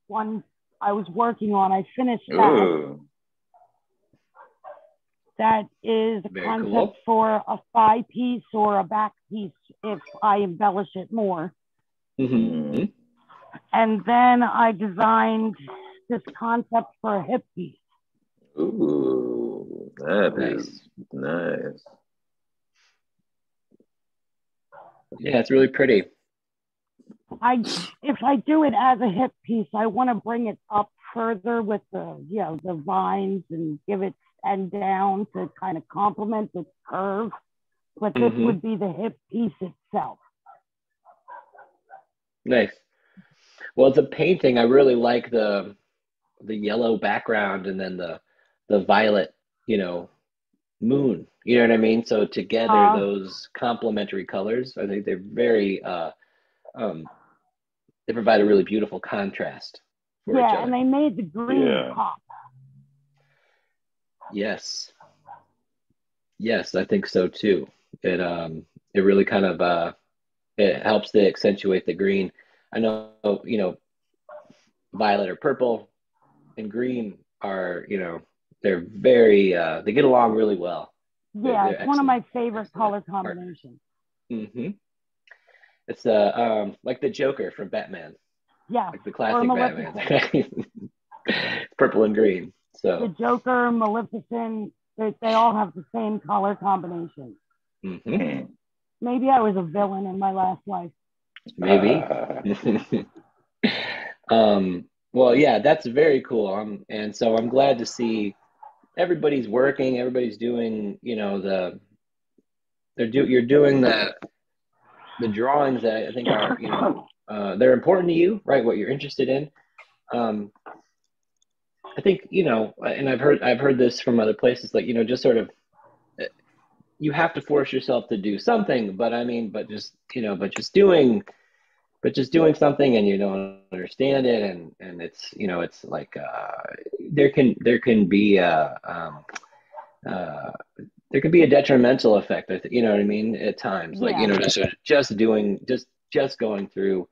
one I was working on. I finished that. Ooh. That is a Very concept cool. for a thigh piece or a back piece if I embellish it more. Mm-hmm. And then I designed this concept for a hip piece. Ooh, that is Nice. nice. Yeah, it's really pretty. I if I do it as a hip piece, I want to bring it up further with the you know the vines and give it and down to kind of complement the curve. But this Mhm. would be the hip piece itself. Nice. Well, it's a painting. I really like the the yellow background and then the the violet, you know, moon. You know what I mean? So together, Uh. those complementary colors, I think they're very uh um they provide a really beautiful contrast for each Yeah, other. and they made the green Yeah. pop. Yes. Yes, I think so too. It um it really kind of uh it helps to accentuate the green. I know, you know, violet or purple and green are, you know, they're very uh they get along really well. They're- Yeah, they're it's one of my excellent. favorite Excellent color art. combinations. hmm It's uh um like the Joker from Batman, Yeah, like the classic Maleficent. Batman. [LAUGHS] purple and green. So the Joker, Maleficent, they, they all have the same color combination. mhm. Hmm. [CLEARS THROAT] Maybe I was a villain in my last life. maybe. Uh, [LAUGHS] um, well, yeah, that's very cool. Um, and so I'm glad to see everybody's working, everybody's doing, you know, the they're do you're doing the the drawings that I think are, you know, uh, they're important to you, right? What you're interested in. Um, I think, you know, and I've heard I've heard this from other places, like, you know, just sort of you have to force yourself to do something, but I mean, but just, you know, but just doing but just doing something and you don't understand it and and it's you know it's like uh there can there can be a um uh there could be a detrimental effect you know what i mean at times like you know just just doing just just going through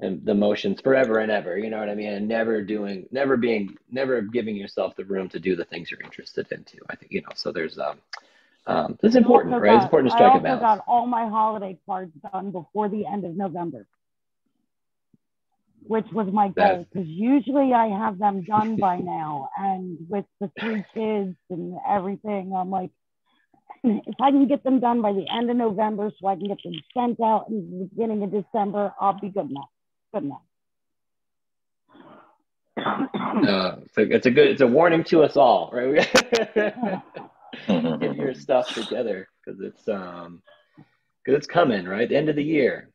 and the motions forever and ever you know what i mean and never doing never being never giving yourself the room to do the things you're interested in too i think you know so there's um um it's important right? It's got- important to strike I a also balance. got all my holiday cards done before the end of November, which was my goal. Because usually I have them done by now, and with the three kids and everything, I'm like, if I can get them done by the end of November, so I can get them sent out in the beginning of December, I'll be good enough. Good enough. uh, it's, a, it's a good it's a warning to us all right [LAUGHS] get your stuff together because it's um because it's coming right the end of the year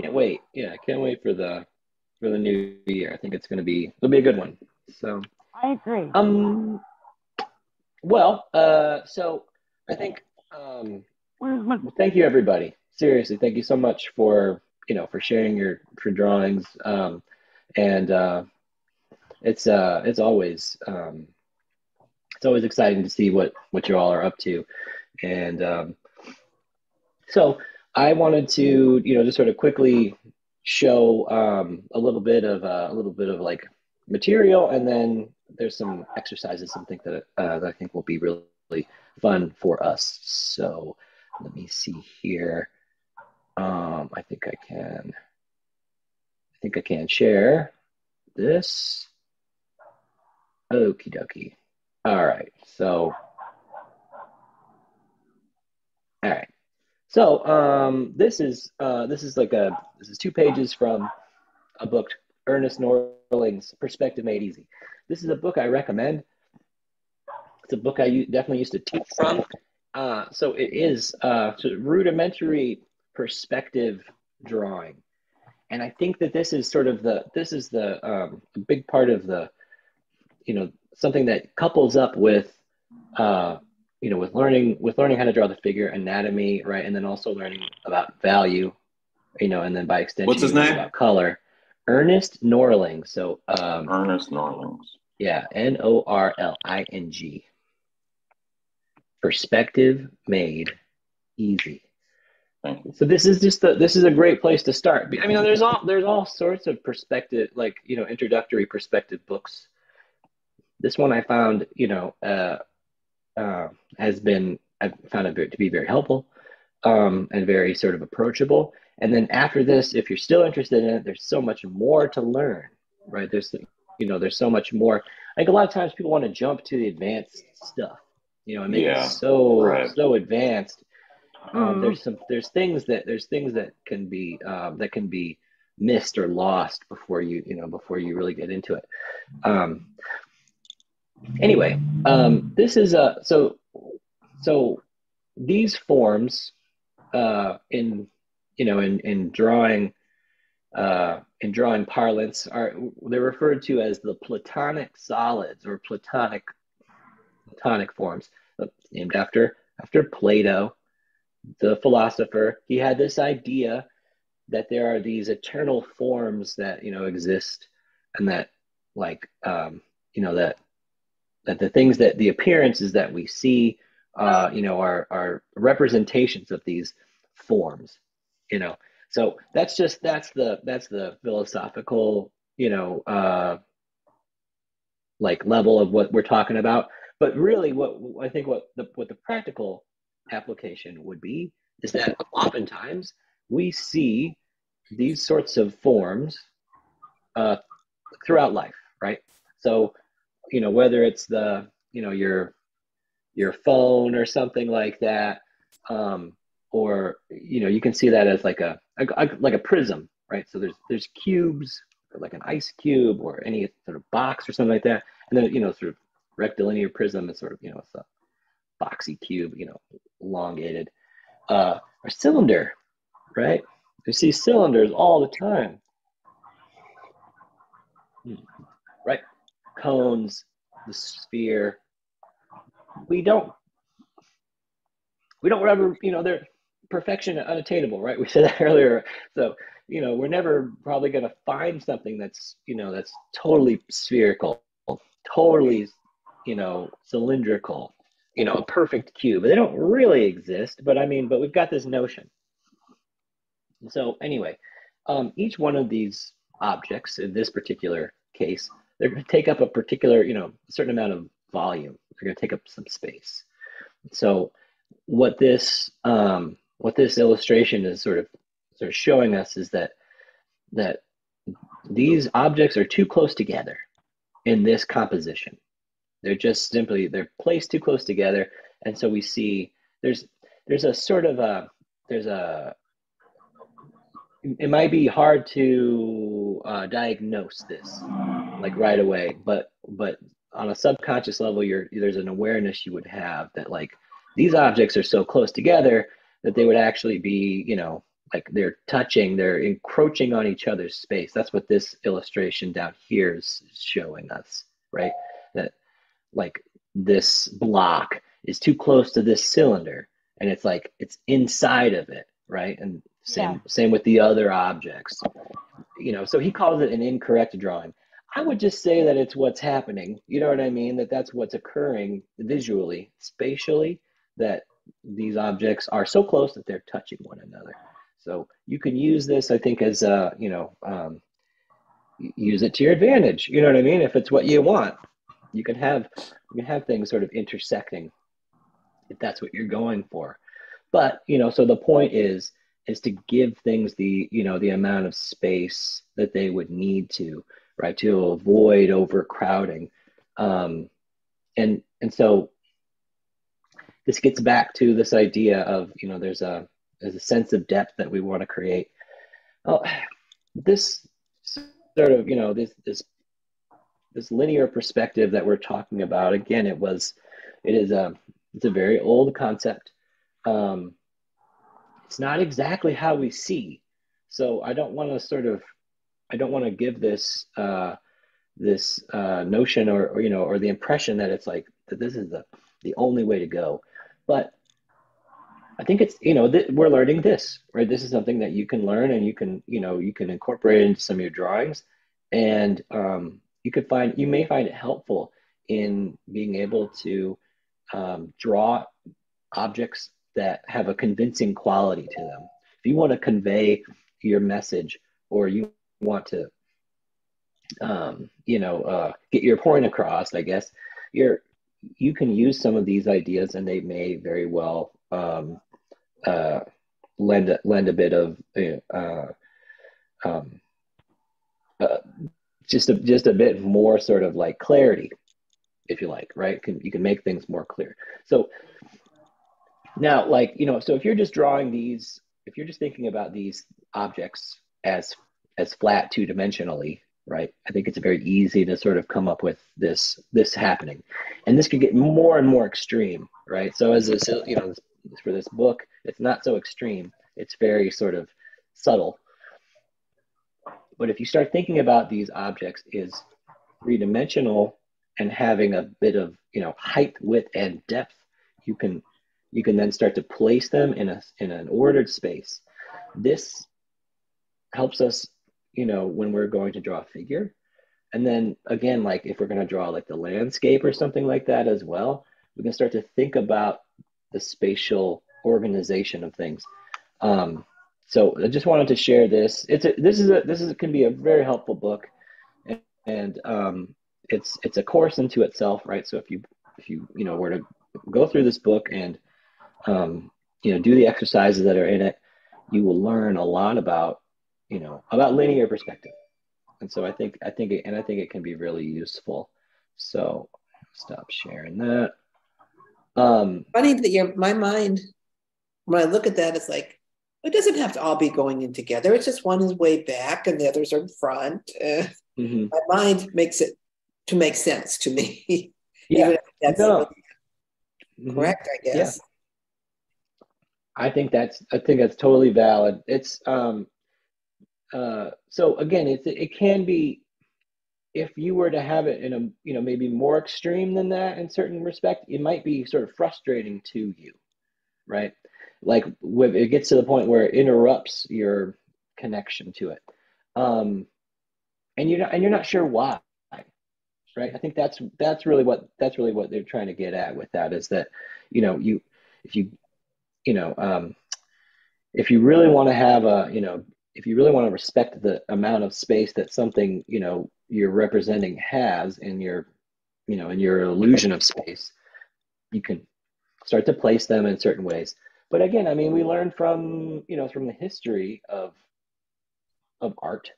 can't wait yeah I can't wait for the for the new year. I think it's going to be it'll be a good one so. I agree. um well uh so i think um my thank you everybody. Seriously thank you so much for you know for sharing your for drawings. Um and uh it's uh it's always um it's always exciting to see what what you all are up to. And um so i wanted to you know just sort of quickly show um a little bit of uh, a little bit of like material and then there's some exercises some things that uh, that i think will be really fun for us so let me see here. Um, I think I can. I think I can share this. Okie dokie. All right. So, all right. So, um, this is uh, this is like a this is two pages from a book, Ernest Norling's Perspective Made Easy. This is a book I recommend It's a book I definitely used to teach from. Uh, so it is uh, rudimentary perspective drawing, and I think that this is sort of the this is the um, big part of the you know something that couples up with uh, you know with learning with learning how to draw the figure anatomy right and then also learning about value you know and then by extension what's his name? about color. Ernest norling. So um, ernest norling. yeah n-o-r-l-i-n-g perspective made easy. So this is just the, this is a great place to start. I mean there's all there's all sorts of perspective like you know introductory perspective books. This one i found you know uh, uh, has been I've found it to be very helpful um, and very sort of approachable. And then after this, if you're still interested in it, there's so much more to learn, right? There's you know there's so much more. I think a lot of times people want to jump to the advanced stuff, you know, and make yeah, it so right. so advanced. Um, mm. There's some there's things that there's things that can be um, that can be missed or lost before you you know before you really get into it. Um, anyway, um, this is a so so these forms uh, in you know in in drawing uh, in drawing parlance are they're referred to as the Platonic solids or Platonic Platonic forms, named after after Plato, the philosopher. He had this idea that there are these eternal forms that you know exist and that like um, you know that that the things that the appearances that we see, uh, you know, are are representations of these forms, you know. So that's just that's the that's the philosophical, you know, uh, like level of what we're talking about. But really, what I think what the what the practical application would be is that oftentimes we see these sorts of forms uh, throughout life, right? So you know whether it's the you know your your phone or something like that um, or you know you can see that as like a, a, like a prism right? So there's there's cubes like an ice cube or any sort of box or something like that. And then you know sort of rectilinear prism is sort of you know it's a boxy cube you know elongated. Uh, or cylinder right? You see cylinders all the time. Hmm cones, the sphere. We don't we don't ever, you know, they're perfection unattainable, right? [LAUGHS] We said that earlier. So, you know, we're never probably going to find something that's, you know, that's totally spherical, totally, you know, cylindrical, you know, a perfect cube. They don't really exist, but I mean, but we've got this notion. So anyway, um, each one of these objects in this particular case they're going to take up a particular, you know, a certain amount of volume. They're going to take up some space. So what this um, what this illustration is sort of sort of showing us is that that these objects are too close together in this composition. They're just simply they're placed too close together, and so we see there's there's a sort of a there's a it might be hard to uh, diagnose this like right away but but on a subconscious level you're there's an awareness you would have that like these objects are so close together that they would actually be you know like they're touching they're encroaching on each other's space that's what this illustration down here is showing us right that like this block is too close to this cylinder and it's like it's inside of it right and same yeah. same with the other objects. You know, so he calls it an incorrect drawing. I would just say that it's what's happening. You know what I mean? That that's what's occurring visually, spatially, that these objects are so close that they're touching one another. So you can use this, I think, as a, you know, um, use it to your advantage. You know what I mean? If it's what you want, you can have you can have things sort of intersecting if that's what you're going for. But you know, so the point is is to give things the you know the amount of space that they would need to right to avoid overcrowding um, and and so this gets back to this idea of you know there's a there's a sense of depth that we want to create well this sort of you know this this this linear perspective that we're talking about again it was it is a it's a very old concept. Um, it's not exactly how we see. So I don't want to sort of I don't want to give this uh, this uh, notion or, or you know or the impression that it's like that this is the the only way to go. But I think it's you know th- we're learning this right. This is something that you can learn and you can you know you can incorporate into some of your drawings, and um, you could find you may find it helpful in being able to um, draw objects that have a convincing quality to them. If you want to convey your message or you want to um, you know uh, get your point across, I guess you're you can use some of these ideas and they may very well um, uh, lend lend a bit of uh, um, uh, just a, just a bit more sort of like clarity, if you like, right? Can, you can make things more clear. So now, like you know, so if you're just drawing these, if you're just thinking about these objects as as flat two dimensionally, right? I think it's very easy to sort of come up with this this happening, and this could get more and more extreme, right? So as this, you know, for this book, it's not so extreme. It's very sort of subtle. But if you start thinking about these objects is three dimensional and having a bit of you know height, width, and depth, you can you can then start to place them in a in an ordered space. This helps us, you know, when we're going to draw a figure. And then again, like if we're going to draw like the landscape or something like that as well, we can start to think about the spatial organization of things. Um, so I just wanted to share this. It's a, this is a this is can be a very helpful book, and, and um, it's it's a course into itself, right? So if you if you you know were to go through this book and um, you know do the exercises that are in it, you will learn a lot about you know about linear perspective, and so I think I think it, and I think it can be really useful. So stop sharing that. Um, Funny that your my mind, when I look at that, it's like it doesn't have to all be going in together. It's just one is way back and the others are in front. Uh, mm-hmm. My mind makes it to make sense to me. [LAUGHS] Yeah, that's no. mm-hmm. correct, I guess. Yeah. I think that's I think that's totally valid. It's um uh so again it's it can be if you were to have it in a you know maybe more extreme than that in certain respect it might be sort of frustrating to you right? Like it gets to the point where it interrupts your connection to it. Um and you're not and you're not sure why right? I think that's that's really what that's really what they're trying to get at with that is that you know you if you you know um if you really want to have a you know if you really want to respect the amount of space that something you know you're representing has in your you know in your illusion of space you can start to place them in certain ways. But again i mean we learn from you know from the history of of art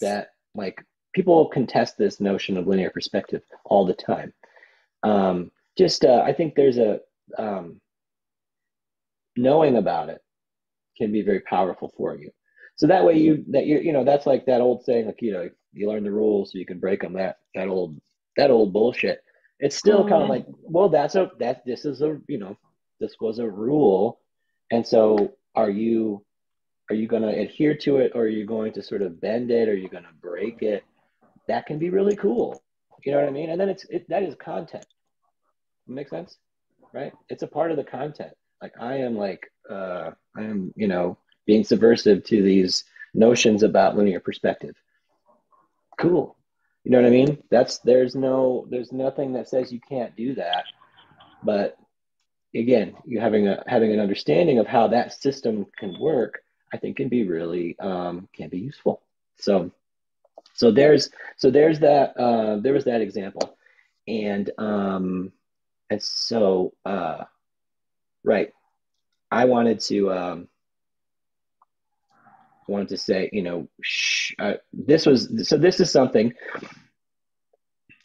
that like people contest this notion of linear perspective all the time. Um, just uh, i think there's a um, knowing about it can be very powerful for you so that way you that you you know that's like that old saying like you know you learn the rules so you can break them that that old that old bullshit. It's still kind of like well that's a that this is a you know this was a rule. And so are you are you going to adhere to it or are you going to sort of bend it or are you going to break it? That can be really cool. You know what i mean? And then it's it, that is content. Make sense? Right? It's a part of the content. Like i am like uh i am you know being subversive to these notions about linear perspective. Cool. You know what i mean? That's there's no there's nothing that says you can't do that. But again you having a having an understanding of how that system can work i think can be really um, can be useful. So so there's so there's that uh, there was that example. And um and so uh right. I wanted to um wanted to say, you know, sh- uh, this was so. This is something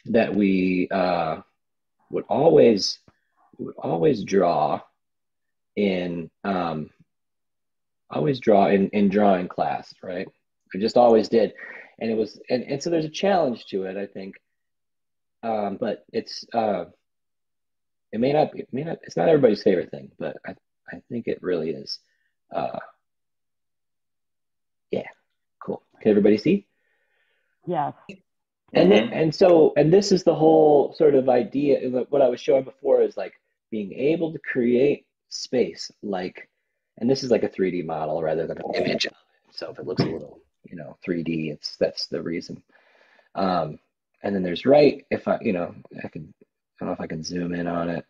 that we uh, would always would always draw in um, always draw in in drawing class, right? I just always did, and it was and, and so there's a challenge to it, I think. Um, but it's uh, it may not be, it may not, it's not everybody's favorite thing, but I, I think it really is. Uh, yeah, cool. Can everybody see? Yes. And then, and so, and this is the whole sort of idea. What I was showing before is like being able to create space, like, and this is like a 3D model rather than an image. So if it looks a little, you know, 3D, it's that's the reason. Um, and then there's right. If I, you know, I can, I don't know if I can zoom in on it.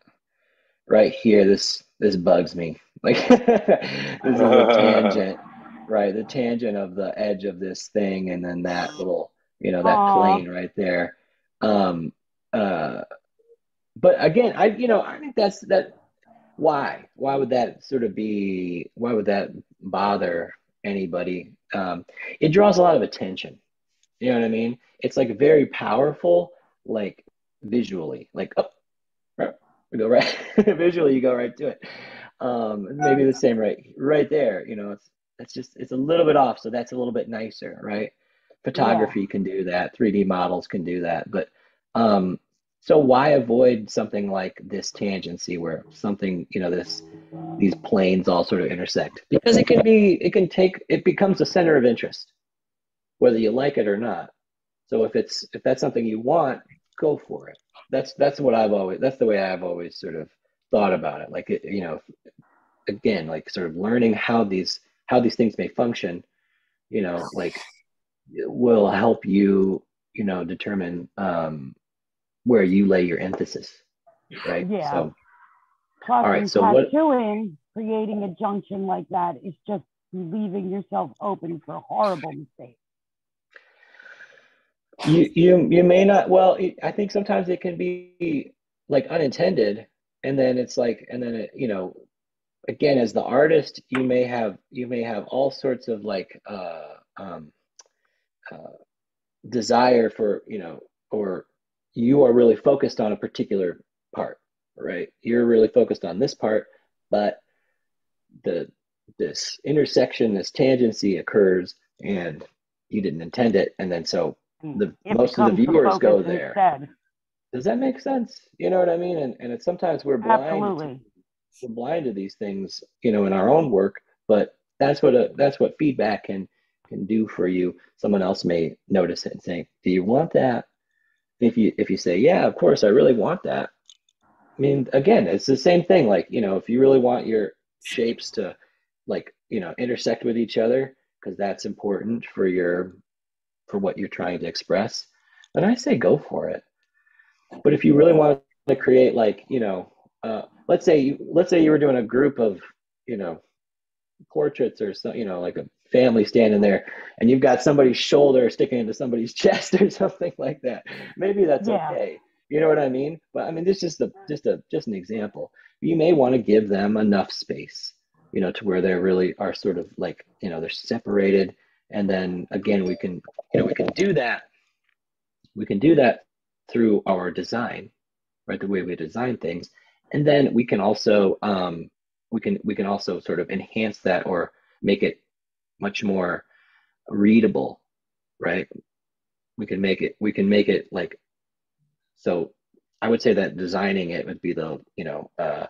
Right here, this this bugs me. Like [LAUGHS] this is a tangent, [LAUGHS] right? The tangent of the edge of this thing, and then that [GASPS] little you know that Aww. plane right there. Um uh but again i you know i think that's that why? Why would that sort of be why would that bother anybody? Um it draws a lot of attention. You know what i mean? It's like very powerful like visually. Like oh we go right [LAUGHS] visually you go right to it. Um maybe the same right right there you know it's it's just it's a little bit off so that's a little bit nicer right? Photography yeah. can do that 3d models can do that but um so why avoid something like this tangency where something you know this these planes all sort of intersect? Because it can be it can take it becomes a center of interest whether you like it or not. So if it's if that's something you want go for it. That's that's what i've always that's the way i've always sort of thought about it. Like it, you know again like sort of learning how these how these things may function you know like will help you, you know, determine um, where you lay your emphasis, right? Yeah. So, Plus, all right. So what? Doing creating a junction like that is just leaving yourself open for horrible mistakes. You you you may not. Well, I think sometimes it can be like unintended, and then it's like, and then it, you know, again, as the artist, you may have you may have all sorts of like uh, um, uh, desire for you know or you are really focused on a particular part right you're really focused on this part but the this intersection this tangency occurs and you didn't intend it and then so hmm. the it most of the viewers go there instead. does that make sense you know what i mean and, and it's sometimes we're blind Absolutely. We're blind to these things you know in our own work but that's what a that's what feedback can can do for you, someone else may notice it and say, "Do you want that?" If you if you say, "Yeah, of course, I really want that," I mean, again, it's the same thing. Like you know, if you really want your shapes to like you know intersect with each other because that's important for your for what you're trying to express, then I say go for it. But if you really want to create like you know, uh, let's say you let's say you were doing a group of you know portraits or so you know like a family standing there and you've got somebody's shoulder sticking into somebody's [LAUGHS] chest or something like that. Maybe that's yeah. okay. You know what i mean? But i mean this is just a just a just an example. You may want to give them enough space you know to where they really are sort of like you know they're separated. And then again we can you know we can do that we can do that through our design right? The way we design things and then we can also um, we can we can also sort of enhance that or make it much more readable right? We can make it we can make it like so i would say that designing it would be the you know uh,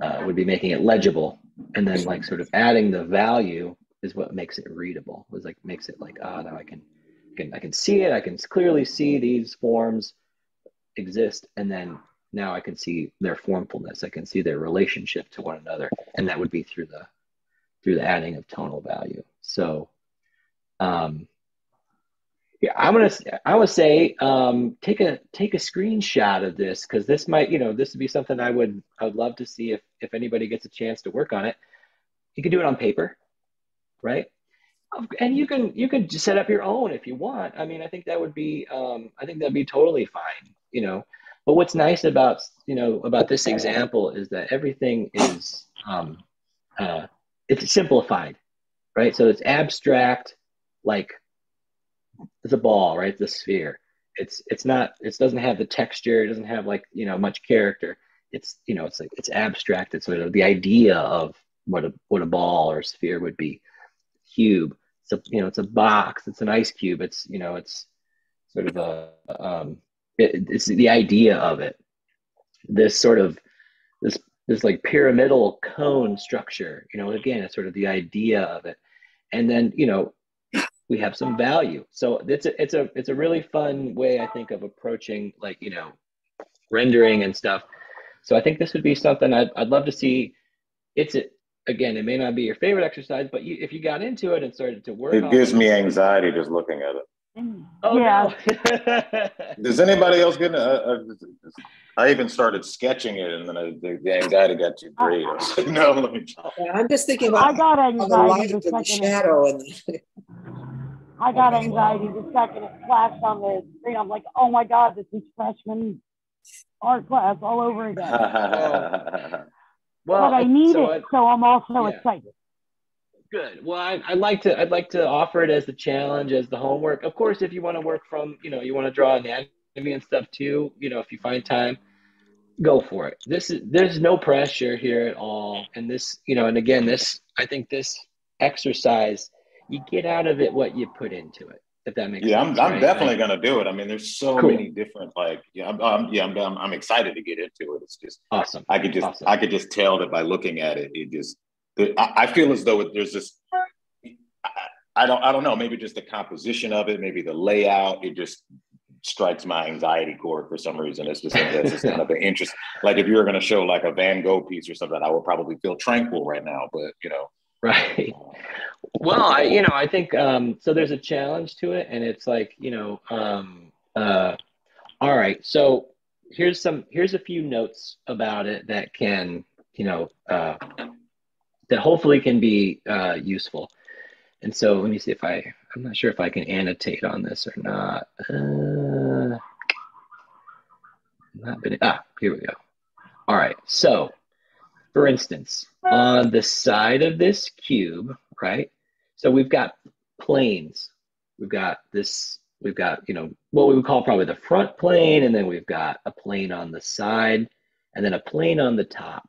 uh, would be making it legible. And then like sort of adding the value is what makes it readable was like makes it like ah oh, now i can can i can see it. I can clearly see these forms exist. And then now I can see their formfulness. I can see their relationship to one another, and that would be through the through the adding of tonal value. So, um, yeah, I'm gonna I would say um, take a take a screenshot of this because this might you know this would be something I would I would love to see if if anybody gets a chance to work on it. You can do it on paper, right? And you can you can set up your own if you want. I mean, I think that would be um, I think that'd be totally fine. You know, but what's nice about you know about this example is that everything is um, uh, it's simplified, right? So it's abstract, like the ball, right? The sphere. It's it's not. It doesn't have the texture. It doesn't have like you know much character. It's you know it's like it's abstract. It's sort of the idea of what a what a ball or a sphere would be. Cube. It's a you know it's a box. It's an ice cube. It's you know it's sort of a um, it, it's the idea of it. this sort of this this like pyramidal cone structure. You know, again, it's sort of the idea of it, and then you know we have some value. So it's a it's a it's a really fun way I think of approaching like you know rendering and stuff. So I think this would be something I'd I'd love to see. It's a, again, it may not be your favorite exercise, but you, if you got into it and started to work, it gives me anxiety just looking at it. Oh, yeah. No. [LAUGHS] Does anybody else get? A, a, I even started sketching it, and then I, the, the, anxiety got too great. I was like, no, let me. I'm just thinking about. I got anxiety the, the shadow and. I got anxiety the second it flashed on the screen. I'm like, oh my god, this is freshman art class all over again. well, [LAUGHS] but I need so it, I, so I'm also yeah. excited. Good. Well, I, would like to. I'd like to offer it as the challenge, as the homework. Of course, if you want to work from, you know, you want to draw anatomy and stuff too. You know, if you find time, go for it. This is there's no pressure here at all, and this, you know, and again, this I think this exercise, you get out of it what you put into it. If that makes yeah, sense. I'm, I'm definitely gonna do it. I mean, there's so cool. many different like yeah, I'm, I'm yeah, I'm, I'm, I'm excited to get into it. It's just awesome. I could just awesome. I could just tell that by looking at it, it just I feel as though there's this. I don't. I don't know. Maybe just the composition of it. Maybe the layout. It just strikes my anxiety chord for some reason. It's just, it's just kind of an interest. Like if you were going to show like a Van Gogh piece or something, I would probably feel tranquil right now. But you know. Right. Well, I you know I think um, so. There's a challenge to it, and it's like you know. Um, uh, all right. So here's some. Here's a few notes about it that can you know uh, that hopefully can be uh, useful. And so let me see if I, I'm not sure if I can annotate on this or not. Uh, not been, ah, here we go. All right, so for instance, on the side of this cube, right? So we've got planes. We've got this, we've got, you know, what we would call probably the front plane, and then we've got a plane on the side, and then a plane on the top.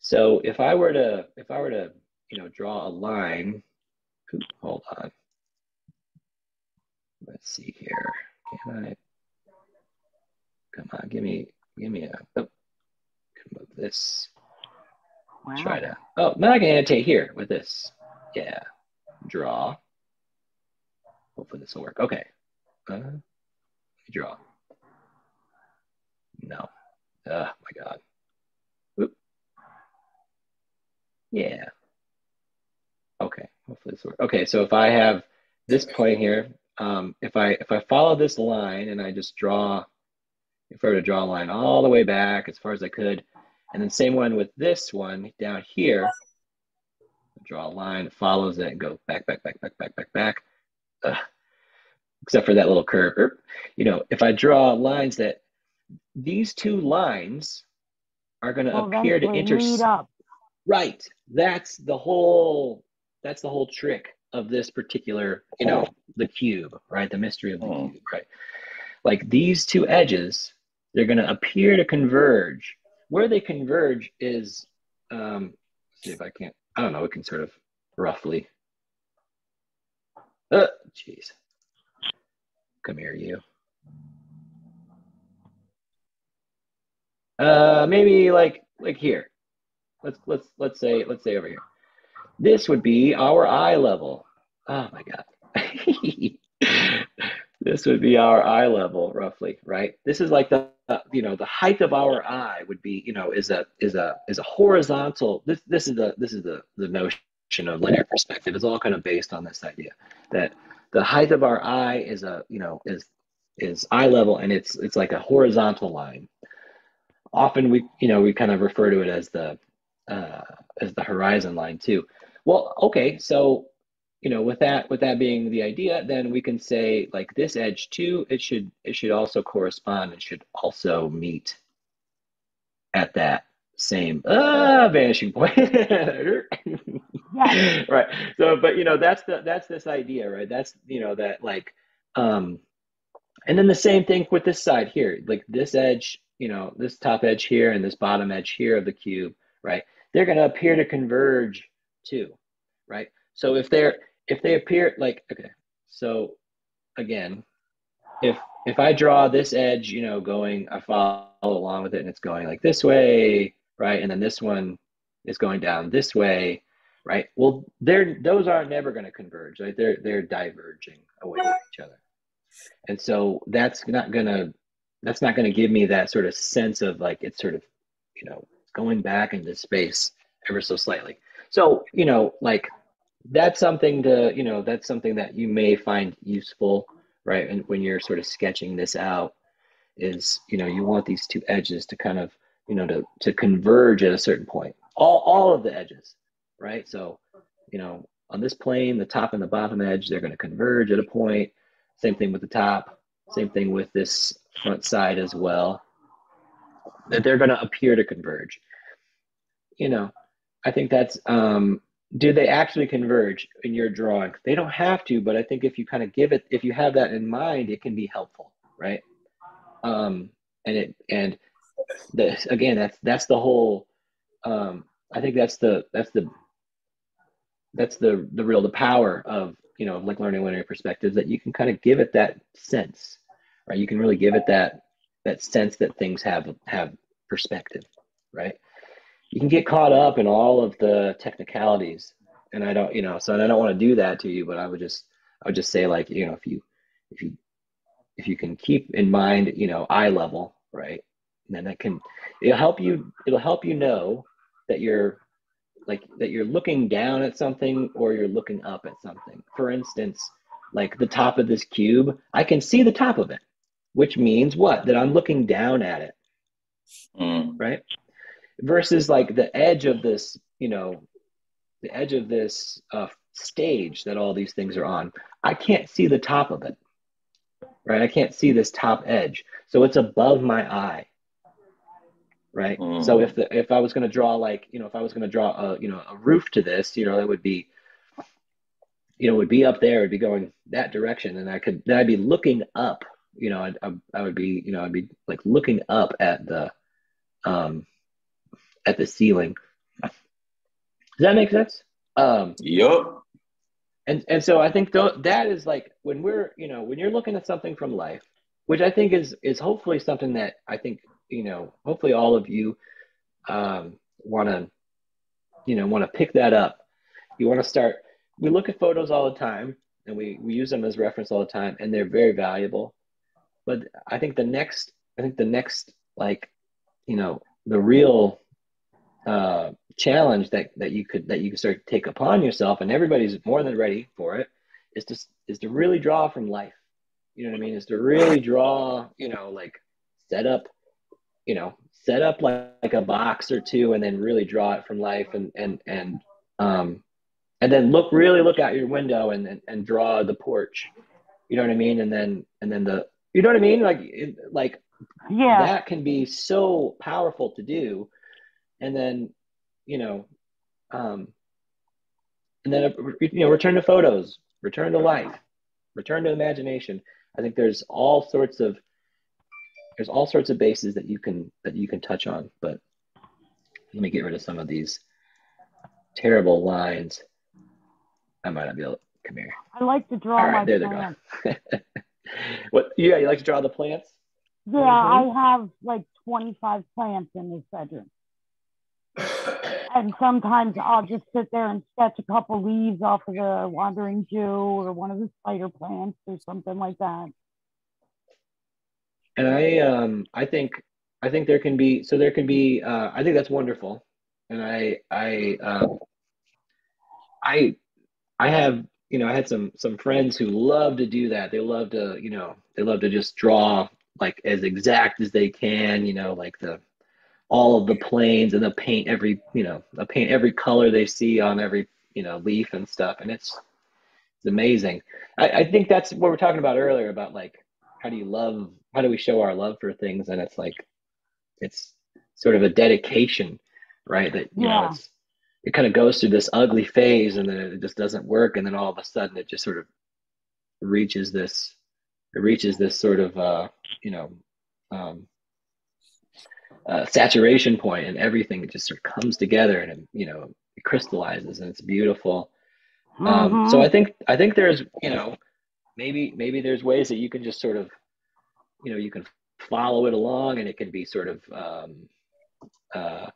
So if I were to, if I were to, you know, draw a line, hold on. Let's see here. Can I, come on, give me, give me a, oh, up this. Wow. Try to, oh, now I can annotate here with this. Yeah, draw. Hopefully this will work. Okay. Uh, draw. No. Oh my God. Yeah. Okay, hopefully this works. Okay, so if I have this point here, um, if I if I follow this line and I just draw, if I were to draw a line all the way back as far as I could, and then same one with this one down here, draw a line, follows it, and go back, back, back, back, back, back, back. Ugh. Except for that little curve. You know, if I draw lines that these two lines are going to appear to intersect. Right. That's the whole that's the whole trick of this particular, you know, the cube, right? The mystery of the oh. cube, right? Like these two edges, they're going to appear to converge. Where they converge is, um, see if I can't, I don't know, we can sort of roughly. Uh, jeez. Come here, you. Uh, maybe like like here let's let's let's say let's say over here. This would be our eye level. Oh my god. [LAUGHS] this would be our eye level roughly, right? This is like the uh, you know the height of our eye would be you know is a is a is a horizontal. This this is the this is the the notion of linear perspective. It's all kind of based on this idea that the height of our eye is a you know is is eye level and it's it's like a horizontal line often we you know we kind of refer to it as the uh, as the horizon line too. Well, okay, so you know, with that with that being the idea, then we can say like this edge too. It should it should also correspond and should also meet at that same uh, vanishing point. [LAUGHS] right. So, but you know, that's the that's this idea, right? That's you know that like, um, and then the same thing with this side here, like this edge, you know, this top edge here and this bottom edge here of the cube, right? They're going to appear to converge too, right? So if they're if they appear like okay, so again, if if I draw this edge, you know, going, I follow along with it and it's going like this way, right? And then this one is going down this way, right? Well, they're those are never going to converge, right? They're they're diverging away from each other. And so that's not gonna that's not gonna give me that sort of sense of like it's sort of, you know, going back into space ever so slightly. So, you know, like that's something to, you know, that's something that you may find useful, right? And when you're sort of sketching this out, is, you know, you want these two edges to kind of, you know, to to converge at a certain point. All all of the edges, right? So, you know, on this plane, the top and the bottom edge, they're going to converge at a point. Same thing with the top. Same thing with this front side as well. That they're going to appear to converge. You know, I think that's um, do they actually converge in your drawing? They don't have to, but I think if you kind of give it, if you have that in mind, it can be helpful, right? Um, and it and the again, that's that's the whole. Um, I think that's the that's the that's the the real the power of you know like learning linear perspectives that you can kind of give it that sense, right? You can really give it that that sense that things have have perspective, right? You can get caught up in all of the technicalities. And i don't you know so i don't want to do that to you but i would just i would just say like you know if you if you if you can keep in mind you know eye level right and then that can it'll help you it'll help you know that you're like that you're looking down at something or you're looking up at something. For instance like the top of this cube i can see the top of it which means what? That i'm looking down at it. Mm. right versus like the edge of this, you know, the edge of this uh, stage that all these things are on. I can't see the top of it, right? I can't see this top edge, so it's above my eye, right? Mm. So if the if I was going to draw like you know if I was going to draw a you know a roof to this, you know, it would be you know would be up there, it'd be going that direction, and I could then I'd be looking up. You know, I'd, I would be you know I'd be like looking up at the um at the ceiling. Does that make sense? Um, yep. And and so I think th- that is like when we're you know when you're looking at something from life, which I think is is hopefully something that I think you know hopefully all of you um, want to you know want to pick that up. You want to start. We look at photos all the time, and we we use them as reference all the time, and they're very valuable. But I think the next I think the next like you know the real uh, challenge that that you could that you could start to take upon yourself, and everybody's more than ready for it, is to is to really draw from life. You know what I mean? Is to really draw. You know, like set up. You know, set up like, like a box or two, and then really draw it from life, and and and um, and then look really look out your window and and, and draw the porch. You know what I mean? And then and then the you know what I mean? Like it, like yeah, that can be so powerful to do and then you know um, and then you know return to photos return to life return to imagination. I think there's all sorts of there's all sorts of bases that you can that you can touch on but let me get rid of some of these terrible lines. I might not be able to come here. I like to draw all right, there plants. they go. [LAUGHS] what yeah you like to draw the plants? Yeah mm-hmm. i have like 25 plants in this bedroom and sometimes I'll just sit there and sketch a couple leaves off of the wandering Jew or one of the spider plants or something like that. And I, um, I think, I think there can be, so there can be, uh, I think that's wonderful. And I, I, um, I, I have, you know, I had some, some friends who love to do that. They love to, you know, they love to just draw like as exact as they can, you know, like the, all of the planes and they'll paint every you know they'll paint every color they see on every you know leaf and stuff. And it's it's amazing. I, I think that's what we're talking about earlier about like how do you love how do we show our love for things? And it's like it's sort of a dedication right? That you yeah. know it's it kind of goes through this ugly phase and then it just doesn't work. And then all of a sudden it just sort of reaches this it reaches this sort of uh you know um uh, saturation point and everything just sort of comes together and it, you know it crystallizes and it's beautiful mm-hmm. um, so mm-hmm. i think i think there's you know maybe maybe there's ways that you can just sort of you know you can follow it along and it can be sort of um, uh,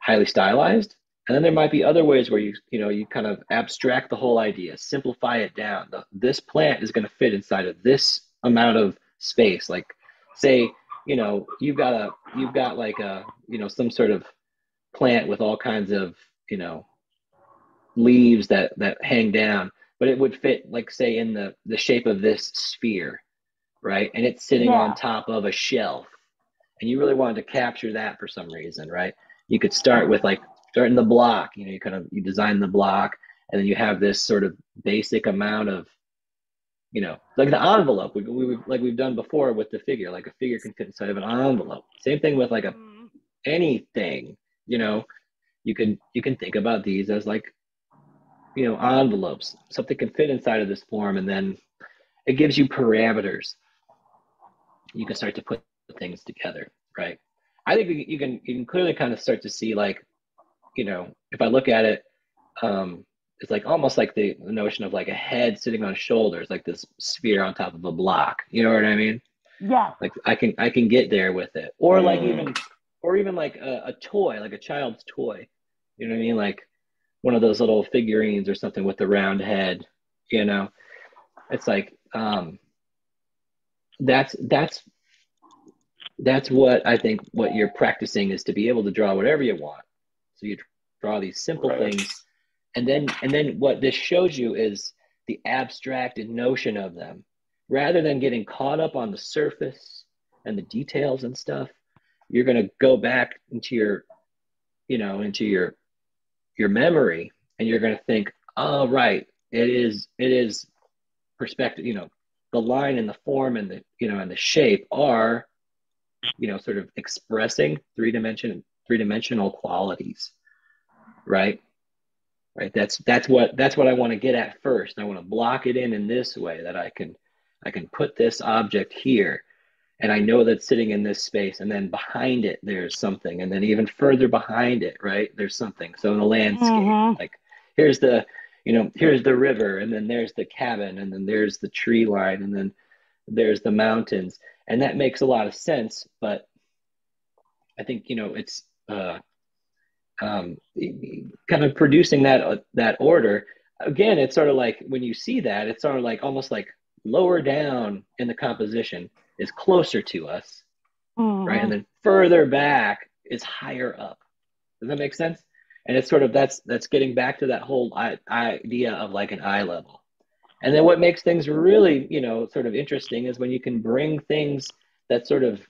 highly stylized and then there might be other ways where you you know you kind of abstract the whole idea simplify it down the, this plant is going to fit inside of this amount of space like say you know you've got a you've got like a you know some sort of plant with all kinds of you know leaves that that hang down but it would fit like say in the the shape of this sphere right? And it's sitting yeah. on top of a shelf. And you really wanted to capture that for some reason right? You could start with like starting the block you know you kind of you design the block and then you have this sort of basic amount of you know like the envelope we, we like we've done before with the figure like a figure can fit inside of an envelope. Same thing with like a mm-hmm. anything you know. You can you can think about these as like you know envelopes. Something can fit inside of this form and then it gives you parameters. You can start to put things together right? I think you can you can clearly kind of start to see like you know if i look at it um it's like almost like the, the notion of like a head sitting on shoulders like this sphere on top of a block. You know what i mean? Yeah. Like i can i can get there with it. Or like even or even like a, a toy like a child's toy. You know what i mean? Like one of those little figurines or something with the round head you know? It's like um that's that's that's what i think what you're practicing is to be able to draw whatever you want. So you draw these simple right. things and then and then what this shows you is the abstracted notion of them. Rather than getting caught up on the surface and the details and stuff you're going to go back into your you know into your your memory and you're going to think oh right it is it is perspective you know the line and the form and the you know and the shape are you know sort of expressing three dimension three dimensional qualities right right? That's that's what that's what i want to get at first. I want to block it in in this way that i can i can put this object here and i know that's sitting in this space and then behind it there's something and then even further behind it right there's something. So in a landscape mm-hmm. like here's the you know here's the river and then there's the cabin and then there's the tree line and then there's the mountains. And that makes a lot of sense but i think you know it's uh um, kind of producing that uh, that order. Again it's sort of like when you see that it's sort of like almost like lower down in the composition is closer to us mm-hmm. right? And then further back is higher up. Does that make sense? And it's sort of that's that's getting back to that whole idea of like an eye level. And then what makes things really you know sort of interesting is when you can bring things that sort of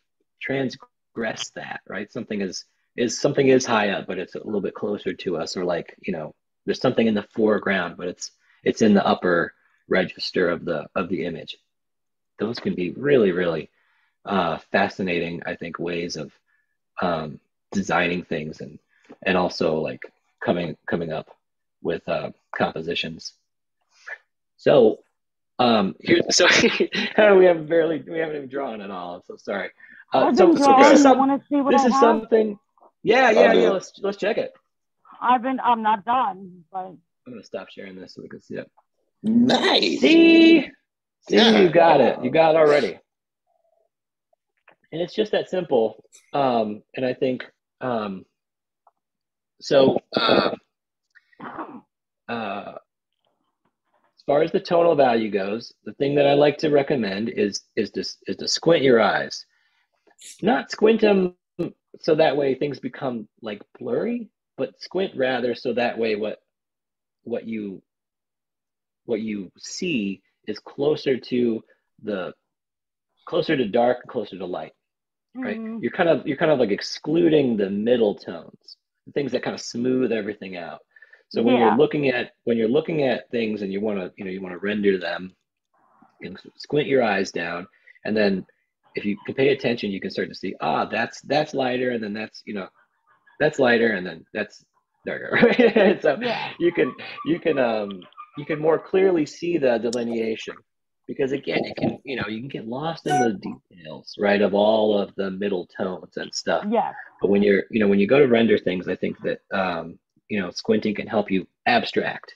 transgress that right? Something is is something is high up, but it's a little bit closer to us, or like you know, there's something in the foreground, but it's it's in the upper register of the of the image. Those can be really really uh, fascinating, I think, ways of um, designing things and and also like coming coming up with uh, compositions. So um here [LAUGHS] so [LAUGHS] we haven't barely we haven't even drawn at all. I'm so sorry. Uh, so, so this is, some, this is something yeah, yeah, yeah. Let's let's check it. I've been. I'm not done, but I'm gonna stop sharing this so we can see it. Nice. See, see, yeah. you got it. You got it already. And it's just that simple. Um, and I think um, so. Uh, uh, as far as the tonal value goes, the thing that I like to recommend is is to is to squint your eyes, not squint them so that way things become like blurry, but squint rather so that way what what you what you see is closer to the closer to dark closer to light right mm. you're kind of you're kind of like excluding the middle tones the things that kind of smooth everything out so when yeah. you're looking at when you're looking at things and you want to you know you want to render them and squint your eyes down and then if you can pay attention, you can start to see, ah, that's that's lighter, and then that's you know, that's lighter, and then that's darker. [LAUGHS] Right? [LAUGHS] so yeah. you can you can um you can more clearly see the delineation because again, it can you know you can get lost in the details, right, of all of the middle tones and stuff. Yeah. But when you're you know when you go to render things, I think that um you know squinting can help you abstract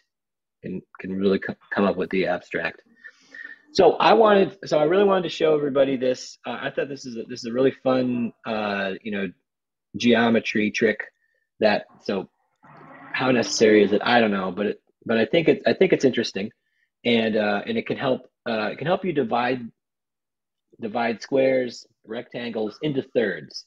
and can really come up with the abstract So I wanted, so I really wanted to show everybody this. Uh, I thought this is a, this is a really fun, uh, you know, geometry trick. That so, how necessary is it? I don't know, but it, but I think it, I think it's interesting, and uh, and it can help, uh, it can help you divide, divide squares, rectangles into thirds,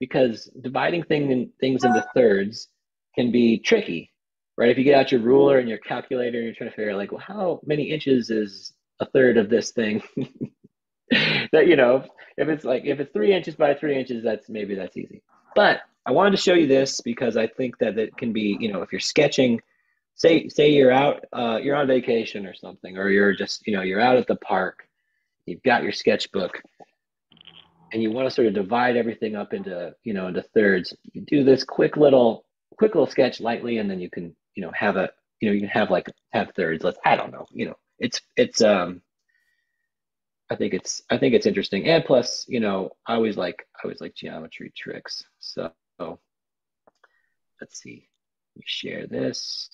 because dividing thing things into thirds can be tricky, right? If you get out your ruler and your calculator and you're trying to figure out like, well, how many inches is a third of this thing. [LAUGHS] that you know, if it's like if it's three inches by three inches, that's maybe that's easy. But I wanted to show you this because I think that it can be, you know, if you're sketching, say say you're out, uh, you're on vacation or something, or you're just, you know, you're out at the park, you've got your sketchbook, and you want to sort of divide everything up into, you know, into thirds. You do this quick little quick little sketch lightly, and then you can, you know, have a, you know, you can have like have thirds. Let's I don't know, you know, it's it's um I think it's I think it's interesting. And plus, you know, I always like I always like geometry tricks. So let's see. Let me share this.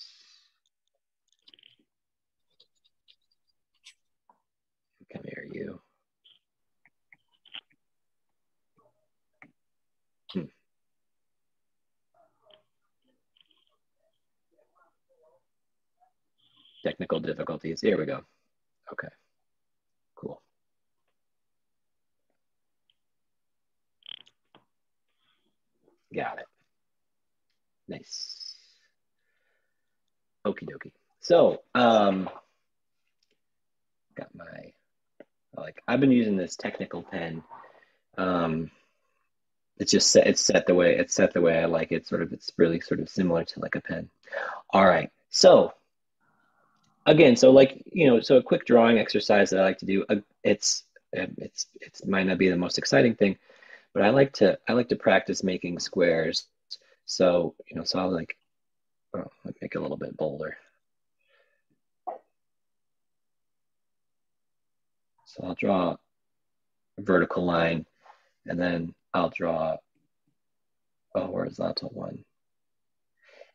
Come here, you. Technical difficulties. Here we go. Okay, cool. Got it. Nice. Okie dokie. So, um, got my, like, I've been using this technical pen. Um, it's just set, it's set the way, it's set the way I like it. Sort of, it's really sort of similar to like a pen. All right. So again, so like you know, so a quick drawing exercise that I like to do. Uh, it's it's it's might not be the most exciting thing, but I like to I like to practice making squares. So you know, so I'll like oh, make it a little bit bolder. So I'll draw a vertical line, and then I'll draw a horizontal one.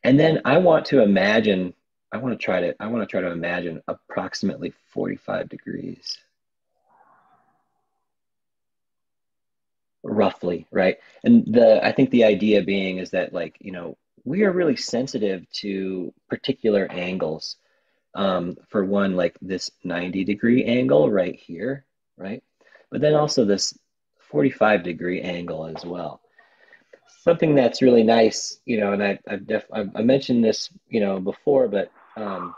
And then I want to imagine I want to try to I want to try to imagine approximately 45 degrees. Roughly, right? And the I think the idea being is that like, you know, we are really sensitive to particular angles. Um, for one, like this 90 degree angle right here, right? But then also this 45 degree angle as well something that's really nice, you know, and I, I've, def- I've I mentioned this, you know, before, but um,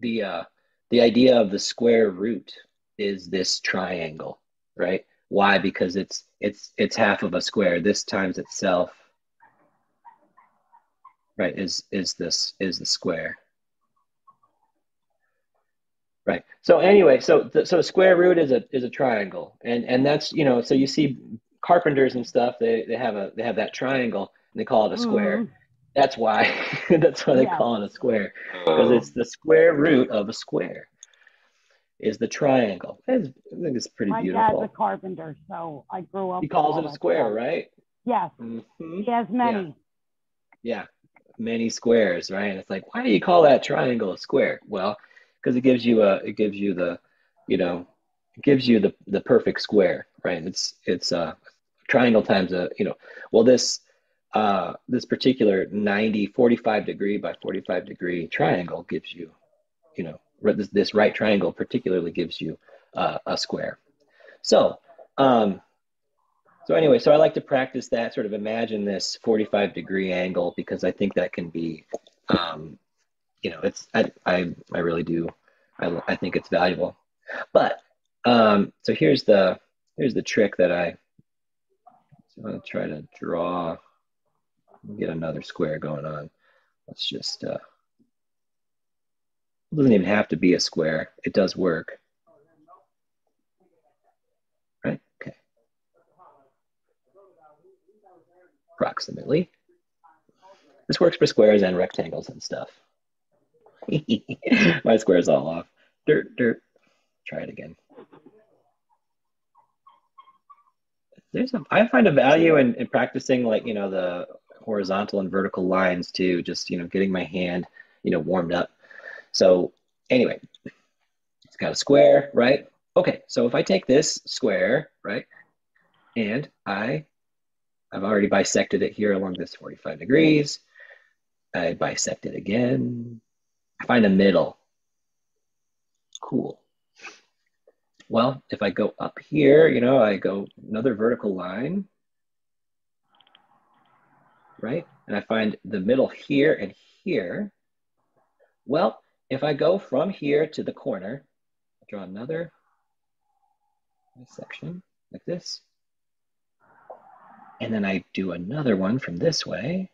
the uh, the idea of the square root is this triangle, right? Why? Because it's it's it's half of a square. This times itself, right? Is is this is the square? Right. So anyway, so the, so square root is a is a triangle, and and that's you know so you see carpenters and stuff they they have a they have that triangle and they call it a square. Mm. That's why. [LAUGHS] that's why they yeah. call it a square because it's the square root of a square. Is the triangle? It's, I think it's pretty My beautiful. dad's a carpenter, so I grew up. He calls it a square, stuff. right? Yes. Mm-hmm. He has many. Yeah. yeah. many squares, right? And it's like, why do you call that triangle a square? Well, because it gives you a, it gives you the, you know, it gives you the the perfect square, right? It's it's a triangle times a, you know, well this uh, this particular 90, 45 degree by 45 degree triangle gives you, you know, this, this right triangle particularly gives you uh, a square. So, um, so anyway, so I like to practice that, sort of imagine this 45 degree angle because I think that can be, um, you know, it's, I, I, I really do, I, I think it's valuable. But, um, so here's the, here's the trick that I, so I'm to try to draw get another square going on. Let's just, uh, it doesn't even have to be a square. It does work. Right? Okay. Approximately. This works for squares and rectangles and stuff. [LAUGHS] My square's all off. Dirt, dirt. Try it again. There's a, I find a value in, in practicing like, you know, the horizontal and vertical lines too, just, you know, getting my hand, you know, warmed up. So anyway, it's got a square, right? Okay, so if I take this square, right, and I, I've already bisected it here along this 45 degrees. I bisect it again. I find a middle. Cool. Well, if I go up here, you know, I go another vertical line, right? And I find the middle here and here. Well, if I go from here to the corner, I'll draw another section like this. And then I do another one from this way.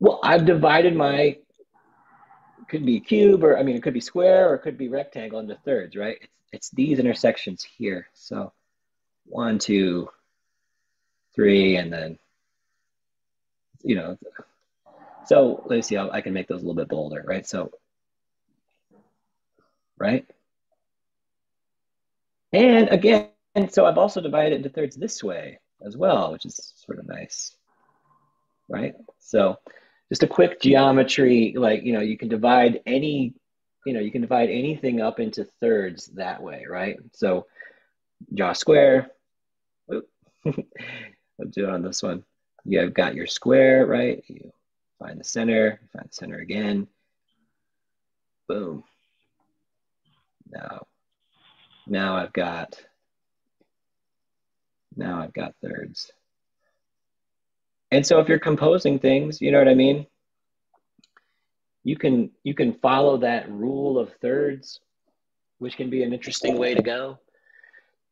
Well, I've divided my, could be cube or, I mean, it could be square or it could be rectangle into thirds, right? It's, it's these intersections here. So one, two, three, and then, you know, so let me see how I can make those a little bit bolder, right? So, right? And again, so I've also divided it into thirds this way as well, which is sort of nice, right? So just a quick geometry, like, you know, you can divide any, you know, you can divide anything up into thirds that way, right? So draw a square. [LAUGHS] I'll do it on this one. You've got your square, right? You find the center, find the center again. Boom. Now, now I've got, now I've got thirds. And so if you're composing things, you know what I mean? You can you can follow that rule of thirds, which can be an interesting way to go.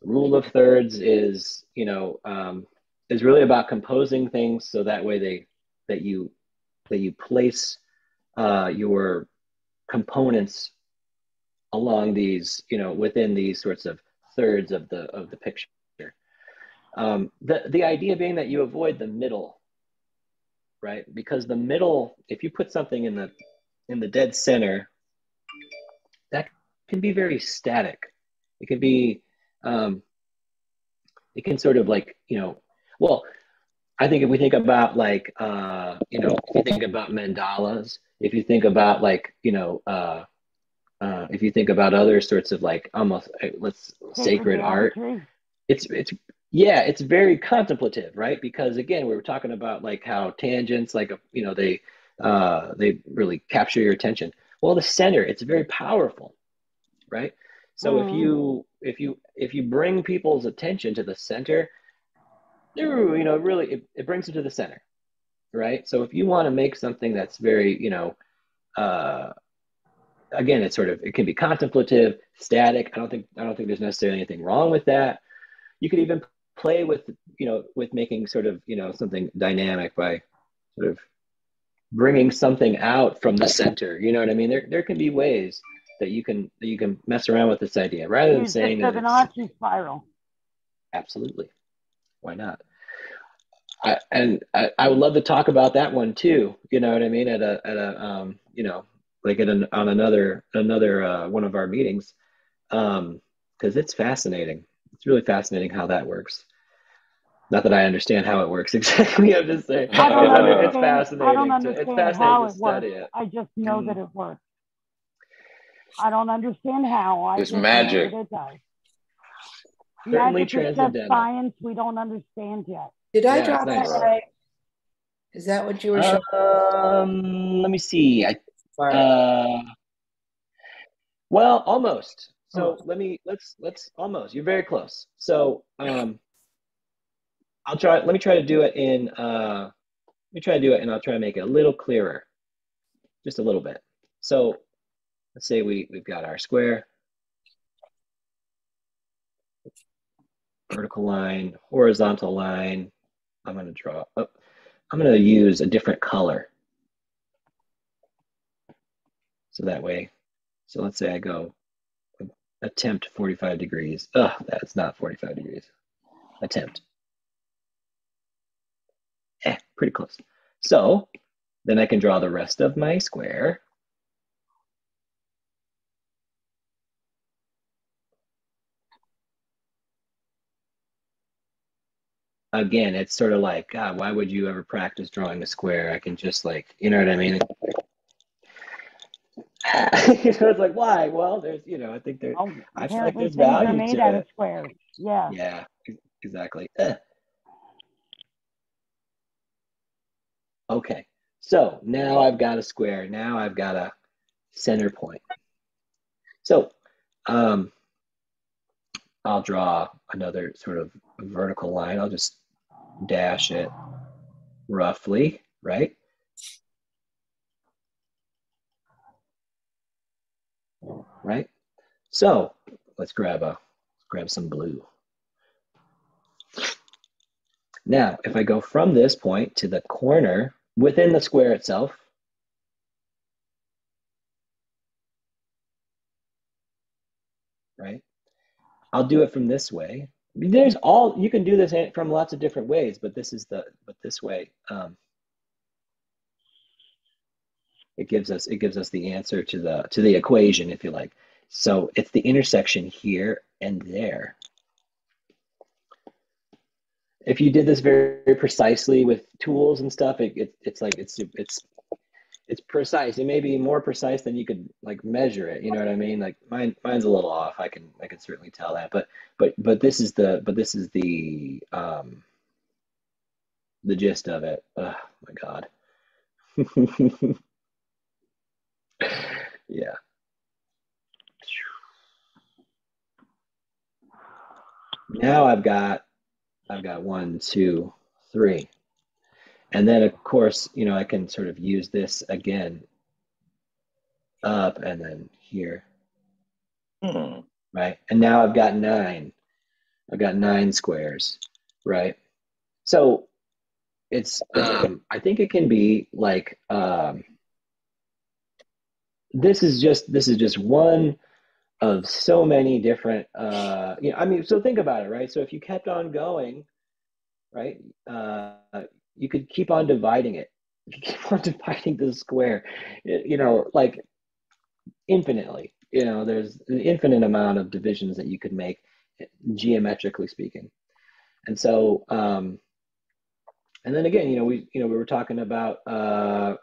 Rule of thirds is, you know, um, is really about composing things so that way they that you that you place uh, your components along these, you know, within these sorts of thirds of the of the picture. Um, the the idea being that you avoid the middle right? Because the middle, if you put something in the in the dead center, that can be very static. It can be, um, it can sort of like you know, well, I think if we think about like uh, you know, if you think about mandalas, if you think about like you know, uh, uh, if you think about other sorts of like almost uh, let's sacred art, it's it's yeah it's very contemplative right? Because again we were talking about like how tangents like you know they uh they really capture your attention. Well the center it's very powerful right? So mm. if you if you if you bring people's attention to the center you know really it, it brings them to the center right? So if you want to make something that's very you know uh again it's sort of it can be contemplative static. I don't think i don't think there's necessarily anything wrong with that. You could even play with you know with making sort of you know something dynamic by sort of bringing something out from the center you know what i mean? There there can be ways that you can that you can mess around with this idea. Rather than saying that Fibonacci spiral. Absolutely. Why not? I, and I, I would love to talk about that one too you know what i mean? At a at a um you know like at an, on another another uh, one of our meetings um because it's fascinating it's really fascinating how that works. Not that I understand how it works [LAUGHS] exactly. I'm just saying I don't understand, it's fascinating. I don't understand to, it's fascinating how it study works. it. I just know Mm. that it works. I don't understand how. I It's magic. that it does. Certainly Magic is transcendental. science we don't understand yet. Did I Yeah, draw it's that nice. right? Is that what you were showing? Um, let me see. I uh, well, almost. So Oh. let me let's let's almost. You're very close. So um, I'll try. Let me try to do it in. Uh, let me try to do it, and I'll try to make it a little clearer, just a little bit. So let's say we we've got our square, vertical line, horizontal line. I'm going to draw. Oh, I'm going to use a different color. So that way, so let's say I go attempt 45 degrees. Ugh, that's not 45 degrees. Attempt. Eh, pretty close. So then I can draw the rest of my square. Again, it's sort of like, God, why would you ever practice drawing a square? I can just like, you know what I mean? [LAUGHS] you know, it's like why? Well, there's, you know, I think there, Oh, I feel like there's things are value made to out of squares. Yeah. Yeah, exactly. Eh. Okay, so now I've got a square. Now I've got a center point. So, um, I'll draw another sort of vertical line. I'll just dash it roughly, right? Right? So let's grab a let's grab some blue. Now, if I go from this point to the corner within the square itself, right? I'll do it from this way. There's all you can do this from lots of different ways, but this is the but this way um, it gives us it gives us the answer to the to the equation, if you like. So it's the intersection here and there. If you did this very, very precisely with tools and stuff, it, it it's like it's it's it's precise. It may be more precise than you could like measure it. You know what I mean? Like mine, mine's a little off. I can, I can certainly tell that. But, but, but this is the, but this is the, um, the gist of it. Oh my God. [LAUGHS] yeah. Now I've got, I've got one, two, three. And then, of course, you know, I can sort of use this again up and then here, Hmm. right? And now I've got nine. I've got nine squares, right? So it's, um, I think it can be like, um, this is just, this is just one of so many different, uh, you know, I mean, so think about it, right? So if you kept on going, right, uh, you could keep on dividing it. You [LAUGHS] keep on dividing the square, you know, like infinitely. You know, there's an infinite amount of divisions that you could make, geometrically speaking. And so, um, and then again, you know, we, you know, we were talking about, uh,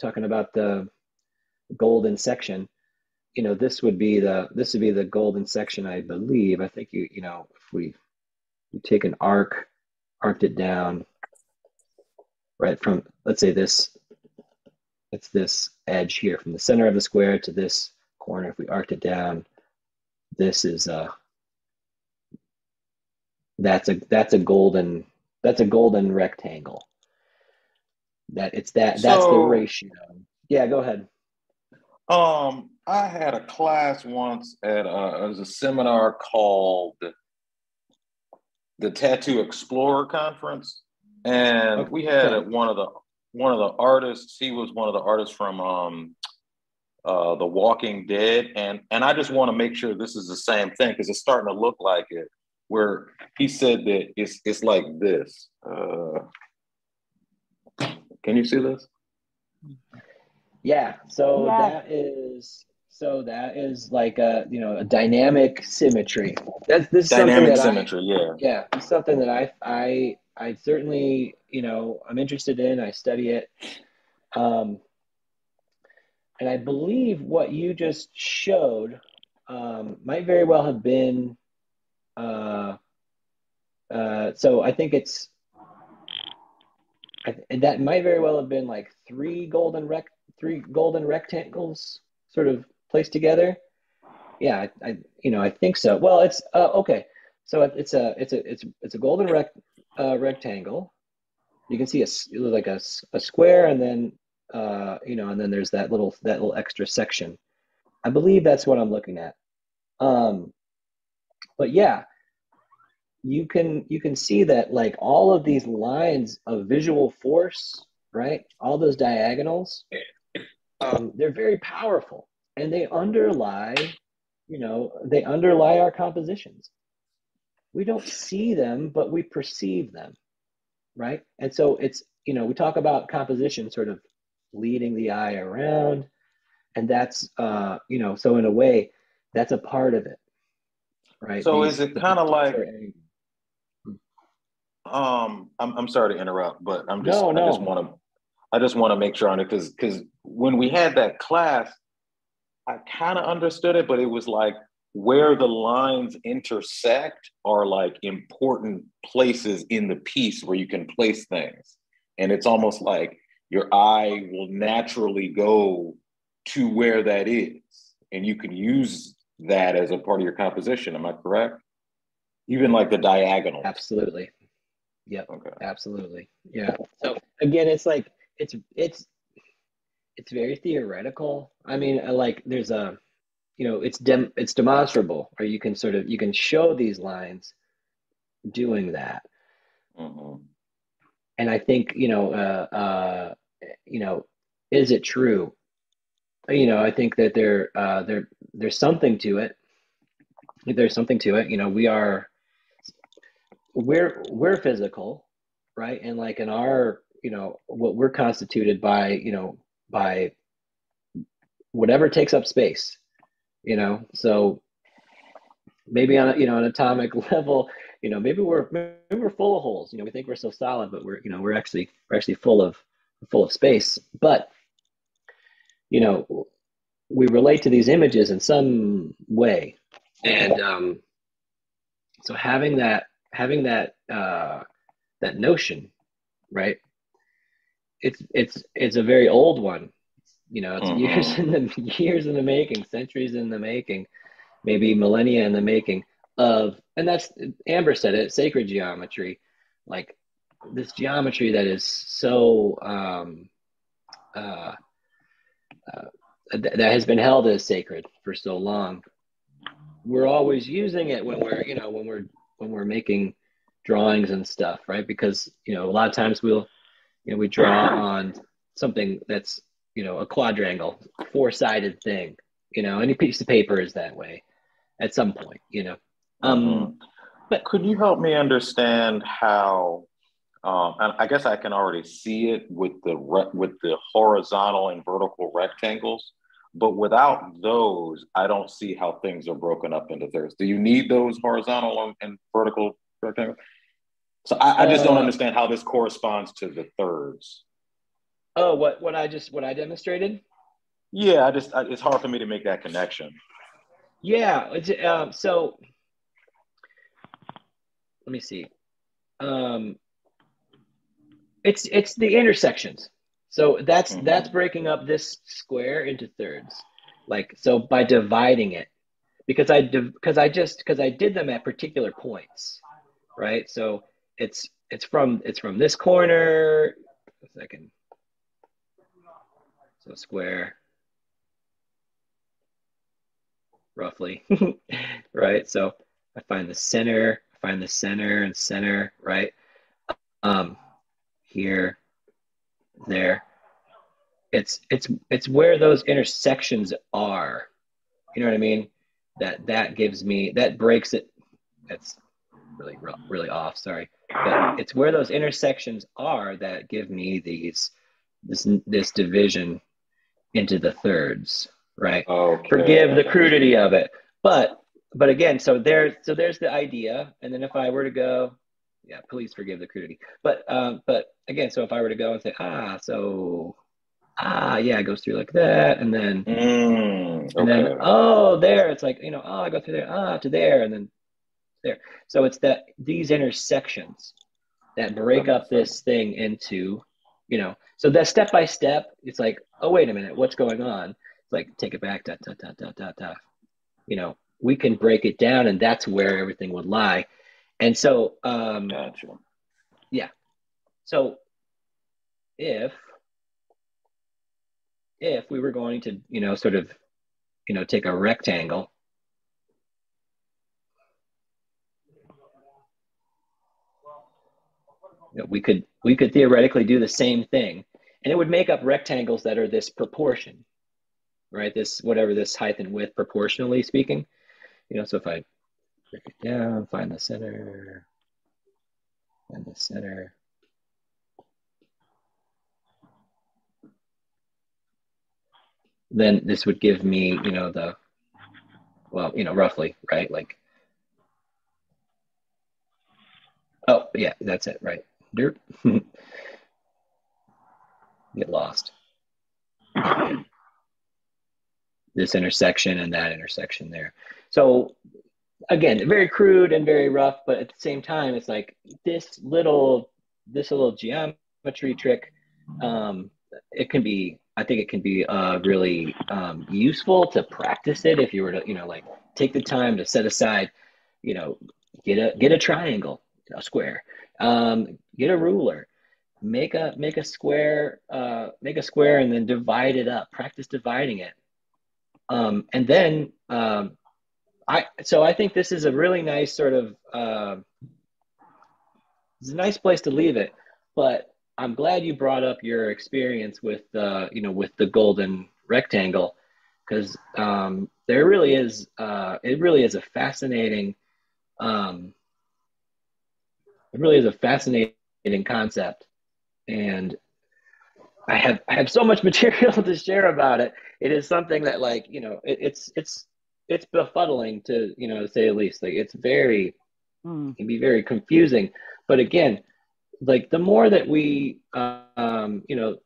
talking about the golden section. You know, this would be the this would be the golden section, I believe. I think you, you know, if we, we take an arc, arced it down, right from let's say this it's this edge here from the center of the square to this corner if we arced it down this is a that's a that's a golden that's a golden rectangle that it's that that's the ratio yeah go ahead Um, I had a class once at uh, it was a seminar called the Tattoo Explorer Conference, and Okay. we had one of the one of the artists. He was one of the artists from um, uh, The Walking Dead, and and I just want to make sure this is the same thing because it's starting to look like it. Where he said that it's it's like this. Uh, can you see this? Yeah so Yeah. that is so that is like a you know a dynamic symmetry that's this is something Dynamic that I- symmetry, yeah. yeah it's something that i i i certainly you know i'm interested in i study it um and i believe what you just showed um might very well have been uh uh so i think it's I, that might very well have been like three golden rec three golden rectangles sort of placed together? Yeah I, I you know i think so. Well it's uh, okay. So it's a it's a it's it's a golden rec uh, rectangle. You can see a like a, a square and then uh you know and then there's that little that little extra section. I believe that's what i'm looking at. Um but yeah you can you can see that like all of these lines of visual force right? All those diagonals um, they're very powerful and they underlie you know they underlie our compositions. We don't see them but we perceive them right? And so it's you know we talk about composition sort of leading the eye around and that's uh you know so in a way that's a part of it right? So These- is it kinda like- Um, I'm I'm sorry to interrupt, but I'm just No, I just want to I just want to make sure on it because because when we had that class, I kind of understood it, but it was like where the lines intersect are like important places in the piece where you can place things. And it's almost like your eye will naturally go to where that is. And you can use that as a part of your composition. Am I correct? Even like the diagonal. Absolutely. Yep. Okay. Absolutely. Yeah. So again, it's like it's it's it's very theoretical. I mean, like there's a you know, it's dem it's demonstrable, or you can sort of you can show these lines doing that. Mm-hmm. And I think you know, uh, uh, you know, is it true? You know, I think that there uh, there there's something to it. There's something to it. You know, we are we're we're physical, right? And like in our, you know, what we're constituted by, you know, by whatever takes up space, you know. So maybe on a, you know an atomic [LAUGHS] level, you know, maybe we're maybe we're full of holes. You know, we think we're so solid, but we're you know we're actually we're actually full of full of space. But you know, we relate to these images in some way, and um, so having that having that uh, that notion, right? It's it's it's a very old one. You know, it's Mhm. years [LAUGHS] in the years in the making, centuries in the making, maybe millennia in the making of, and that's Amber said it, sacred geometry, like this geometry that is so um, uh, uh, th- that has been held as sacred for so long. We're always using it when we're, you know, when we're when we're making drawings and stuff, right? Because you know, a lot of times we'll, you know, we draw on something that's, you know, a quadrangle, four-sided thing. You know, any piece of paper is that way at some point. You know, um, Mhm. But could you help me understand how? Um, and I guess I can already see it with the re- with the horizontal and vertical rectangles, but without those, I don't see how things are broken up into thirds. Do you need those horizontal and, and vertical rectangles? So I, I just don't Uh, understand how this corresponds to the thirds. oh, what what I just what I demonstrated? Yeah, I just I, it's hard for me to make that connection. Yeah. It's, um, so let me see. Um, it's it's the intersections. So that's Mhm. that's breaking up this square into thirds. Like so by dividing it, because I because I just because I did them at particular points, right? So it's it's from it's from this corner. A second. So square. roughly, [LAUGHS] right? So I find the center, find the center and center, right? Um, here, there. It's it's it's where those intersections are. You know what I mean? That that gives me that breaks it. That's really really off. Sorry, but it's where those intersections are that give me these this this division into the thirds, right? Okay. forgive the crudity of it but but again so there so there's the idea and then if i were to go yeah please forgive the crudity but um but again so if i were to go and say ah so ah yeah it goes through like that and then Mm, okay. and then oh there it's like you know oh i go through there ah to there and then there so it's that these intersections that break up this thing into you know so that step by step it's like oh wait a minute what's going on it's like take it back da, da, da, da, da, da. you know we can break it down and that's where everything would lie and so um Gotcha. so if if we were going to you know sort of you know take a rectangle you know, we could we could theoretically do the same thing and it would make up rectangles that are this proportion right? This whatever this height and width proportionally speaking. You know so if i break it down find the center and the center. Then this would give me you know the well you know roughly right? Like oh yeah that's it right Derp. [LAUGHS] get lost this intersection and that intersection there. So again, very crude and very rough, but at the same time, it's like this little this little geometry trick. Um, it can be, I think, it can be uh, really um, useful to practice it if you were to, you know, like take the time to set aside, you know, get a get a triangle, a square, um, get a ruler, make a make a square, uh, make a square, and then divide it up. Practice dividing it, um, and then um, I so I think this is a really nice sort of uh, it's a nice place to leave it. But I'm glad you brought up your experience with uh, you know with the golden rectangle because um, there really is uh, it really is a fascinating um, it really is a fascinating concept and I have I have so much [LAUGHS] material to share about it. It is something that like you know it, it's it's it's befuddling to you know say the least. Like it's very mm. can be very confusing. But again, like the more that we um, you know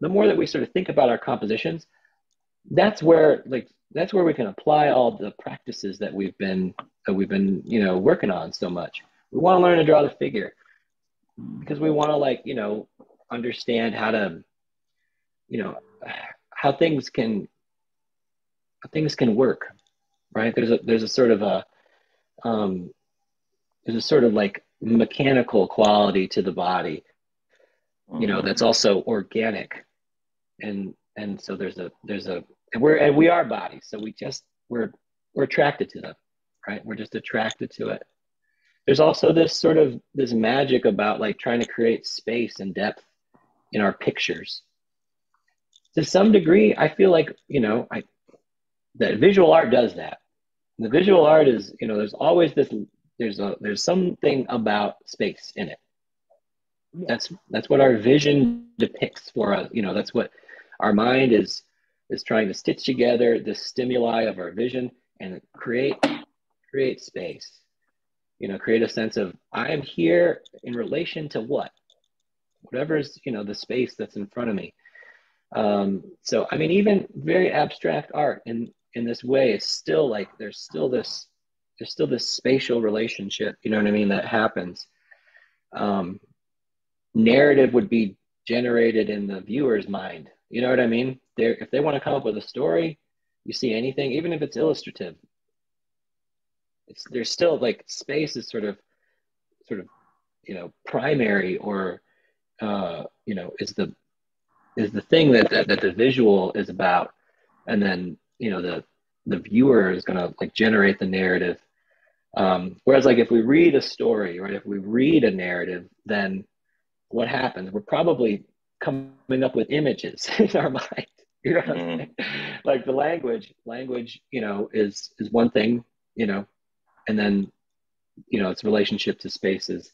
the more that we sort of think about our compositions, that's where like that's where we can apply all the practices that we've been that we've been you know working on so much. We want to learn to draw the figure because we want to like you know understand how to you know how things can how things can work right? There's a there's a sort of a um there's a sort of like mechanical quality to the body you know that's also organic. And and so there's a there's a and we're and we are bodies so we just we're we're attracted to them right? We're just attracted to it there's also this sort of this magic about like trying to create space and depth in our pictures. To some degree i feel like you know i that visual art does that. The visual art is you know there's always this there's a there's something about space in it. That's that's what our vision depicts for us you know that's what our mind is is trying to stitch together the stimuli of our vision and create create space you know create a sense of i'm here in relation to what? Whatever's you know the space that's in front of me. Um, so i mean even very abstract art in in this way is still like there's still this there's still this spatial relationship you know what i mean that happens. Um, narrative would be generated in the viewer's mind. You know what i mean? They're, if they want to come up with a story you see anything even if it's illustrative it's there's still like space is sort of sort of you know primary or uh you know is the is the thing that that, that the visual is about. And then you know the the viewer is going to like generate the narrative. Um whereas like if we read a story right if we read a narrative then what happens? We're probably coming up with images [LAUGHS] in our mind. You know mm. like the language language you know is is one thing you know and then you know its relationship to space is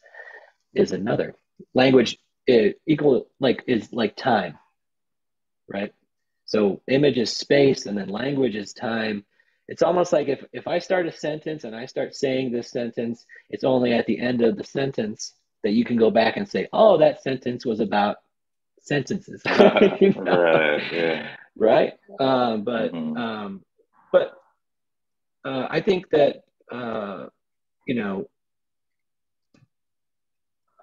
is another language it, equal like is like time right so image is space and then language is time it's almost like if, if i start a sentence and i start saying this sentence it's only at the end of the sentence that you can go back and say oh that sentence was about sentences [LAUGHS] you know? [LAUGHS] right yeah. right um, but mm-hmm. um, but uh, i think that uh, you know,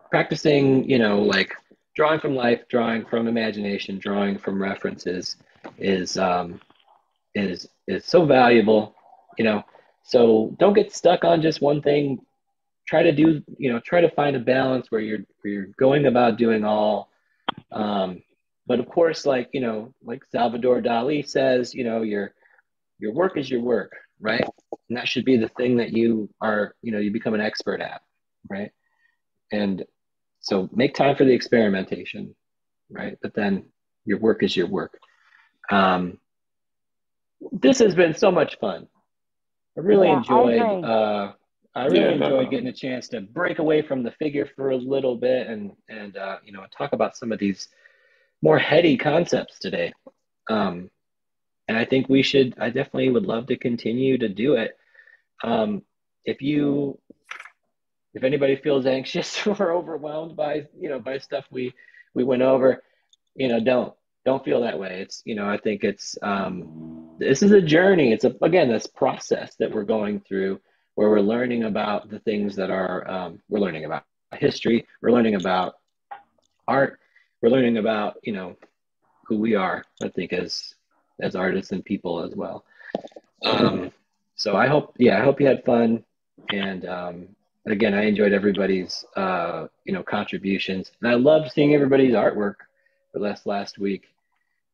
practicing, you know, like drawing from life, drawing from imagination, drawing from references is um, is is so valuable, you know. So don't get stuck on just one thing. Try to do, you know, try to find a balance where you're where you're going about doing all. Um, but of course, like you know, like Salvador Dali says, you know, your your work is your work, right? And that should be the thing that you are, you know, you become an expert at, right? And so make time for the experimentation, right? But then your work is your work. Um, this has been so much fun. I really yeah, enjoyed. I, uh, I really yeah, enjoyed getting a chance to break away from the figure for a little bit and and uh, you know talk about some of these more heady concepts today. Um, and I think we should. I definitely would love to continue to do it. Um, if you, if anybody feels anxious [LAUGHS] or overwhelmed by you know by stuff we we went over, you know, don't don't feel that way. It's you know I think it's um, this is a journey. It's a again this process that we're going through where we're learning about the things that are um, we're learning about history, we're learning about art, we're learning about you know who we are. I think as as artists and people as well. Um, so I hope yeah I hope you had fun and um, again I enjoyed everybody's uh, you know contributions and I loved seeing everybody's artwork for last last week.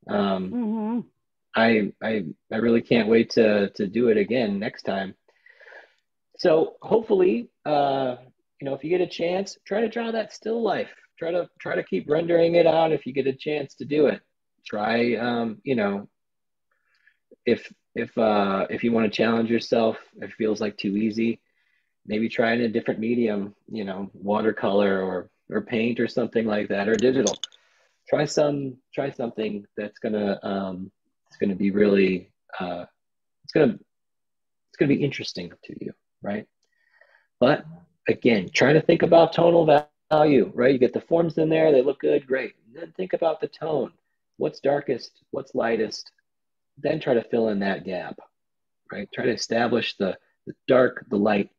Um, hmm I I I really can't wait to to do it again next time. So hopefully, uh, you know, if you get a chance, try to draw that still life. Try to try to keep rendering it out if you get a chance to do it. Try, um, you know, if if uh, if you want to challenge yourself, it feels like too easy, maybe try in a different medium. You know, watercolor or or paint or something like that, or digital. Try some try something that's gonna um, it's to be really uh, it's to it's to be interesting to you right? But again try to think about tonal value right? You get the forms in there they look good great. And then think about the tone. What's darkest? What's lightest then try to fill in that gap right try to establish the, the dark the light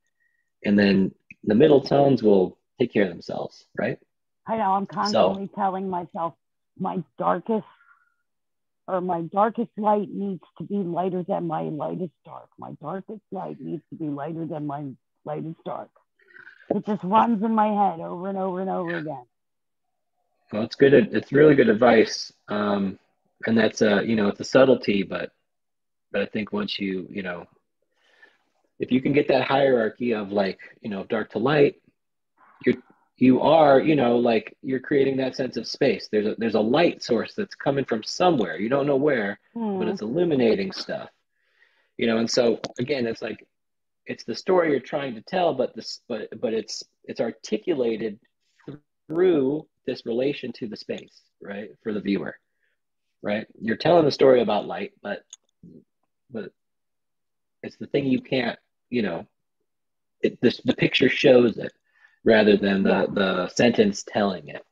and then the middle tones will take care of themselves right I know I'm constantly telling myself my darkest or my darkest light needs to be lighter than my lightest dark. My darkest light needs to be lighter than my lightest dark. It just runs in my head over and over and over again. Well, it's good. It's really good advice, um, and that's a you know it's a subtlety, but but I think once you you know if you can get that hierarchy of like you know dark to light, you're you are you know like you're creating that sense of space. There's a there's a light source that's coming from somewhere. You don't know where, Hmm. but it's illuminating stuff. You know, and so again, it's like it's the story you're trying to tell, but this but but it's it's articulated through this relation to the space, right? For the viewer, right? You're telling the story about light, but but it's the thing you can't, you know, it this the picture shows it rather than the the sentence telling it.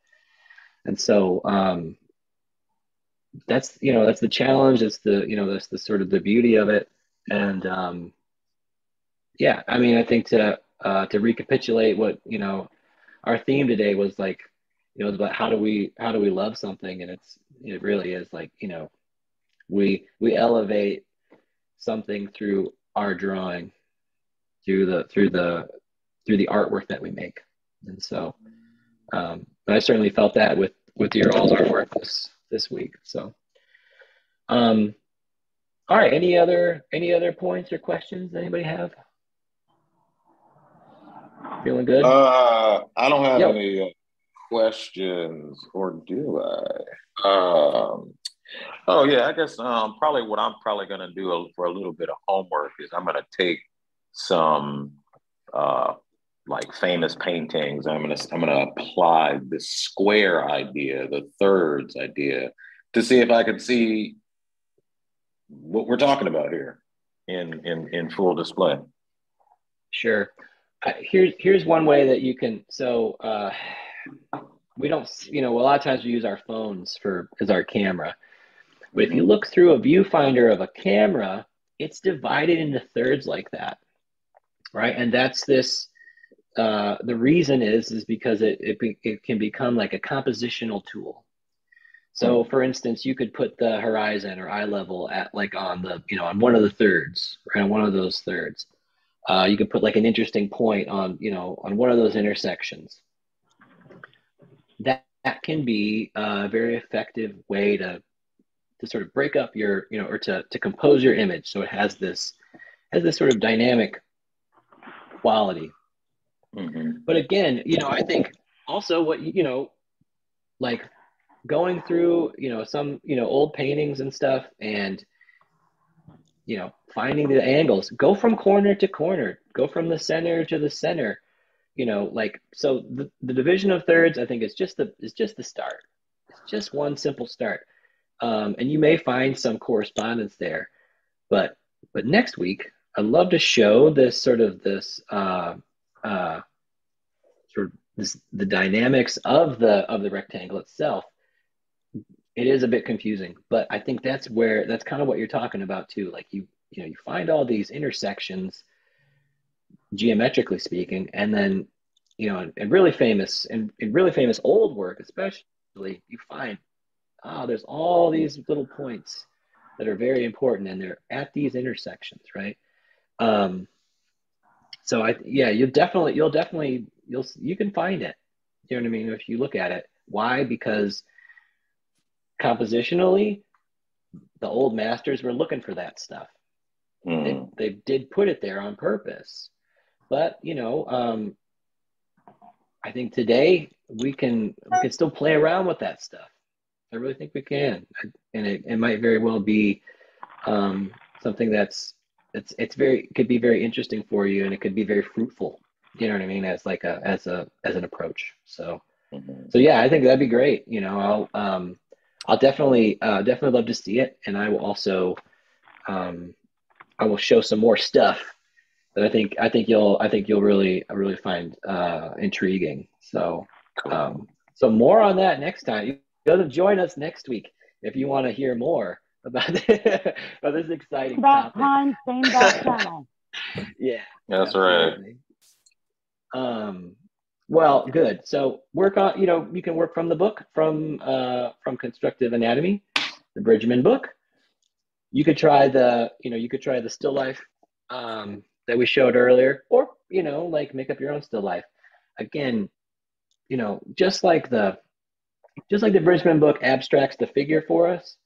And so um that's you know that's the challenge it's the you know that's the sort of the beauty of it and um yeah i mean i think to uh to recapitulate what you know our theme today was like you know it's about how do we how do we love something? And it's it really is like you know we we elevate something through our drawing through the through the through the artwork that we make. And so um but i certainly felt that with with your all's artwork this this week. So um all right. Any other any other points or questions anybody have? Feeling good? Uh, I don't have Yep. any uh, questions, or do I? Um, oh yeah, I guess um, probably what I'm probably gonna do a, for a little bit of homework is I'm gonna take some uh, like famous paintings. I'm gonna I'm gonna apply the square idea, the thirds idea, to see if I can see what we're talking about here in in in full display. Sure. Uh, here's here's one way that you can. So uh, we don't, you know, a lot of times we use our phones for as our camera, but if you look through a viewfinder of a camera, it's divided into thirds like that, right? And that's this. Uh, the reason is is because it it, it can become like a compositional tool. So, for instance, you could put the horizon or eye level at like on the you know on one of the thirds, right? On one of those thirds. Uh, you could put like an interesting point on, you know, on one of those intersections. That that can be a very effective way to to sort of break up your, you know, or to to compose your image. So it has this has this sort of dynamic quality. Mhm. But again, you know, I think also what you know, like going through, you know, some, you know, old paintings and stuff and you know, finding the angles. Go from corner to corner. Go from the center to the center. You know, like so the, the division of thirds I think is just the is just the start. It's just one simple start. Um, and you may find some correspondence there. But but next week I'd love to show this sort of this uh, uh, sort of this, the dynamics of the of the rectangle itself it is a bit confusing, but I think that's where that's kind of what you're talking about too. Like you, you know, you find all these intersections, geometrically speaking, and then, you know, and, really famous and in really famous old work, especially, you find, ah, oh, there's all these little points that are very important, and they're at these intersections, right? Um, so I, yeah, you definitely, you'll definitely, you'll, you can find it. You know what I mean? If you look at it, why? Because compositionally, the old masters were looking for that stuff. Mm. They, they did put it there on purpose. But, you know, um, I think today we can we can still play around with that stuff. I really think we can, and it, it might very well be um, something that's it's it's very could be very interesting for you, and it could be very fruitful. You know what I mean? As like a as a as an approach. So mm-hmm. so yeah, I think that'd be great. You know, I'll um, I'll definitely uh, definitely love to see it, and I will also um, I will show some more stuff that I think I think you'll I think you'll really really find uh, intriguing. So um, so more on that next time. You gotta join us next week if you want to hear more about, [LAUGHS] about this exciting that time, same that channel. [LAUGHS] yeah, that's right. Um, well, good. So work on, you know, you can work from the book, from uh, from Constructive Anatomy, the Bridgman book. You could try the, you know, you could try the still life um, that we showed earlier, or you know, like make up your own still life. Again, you know, just like the, just like the Bridgman book abstracts the figure for us,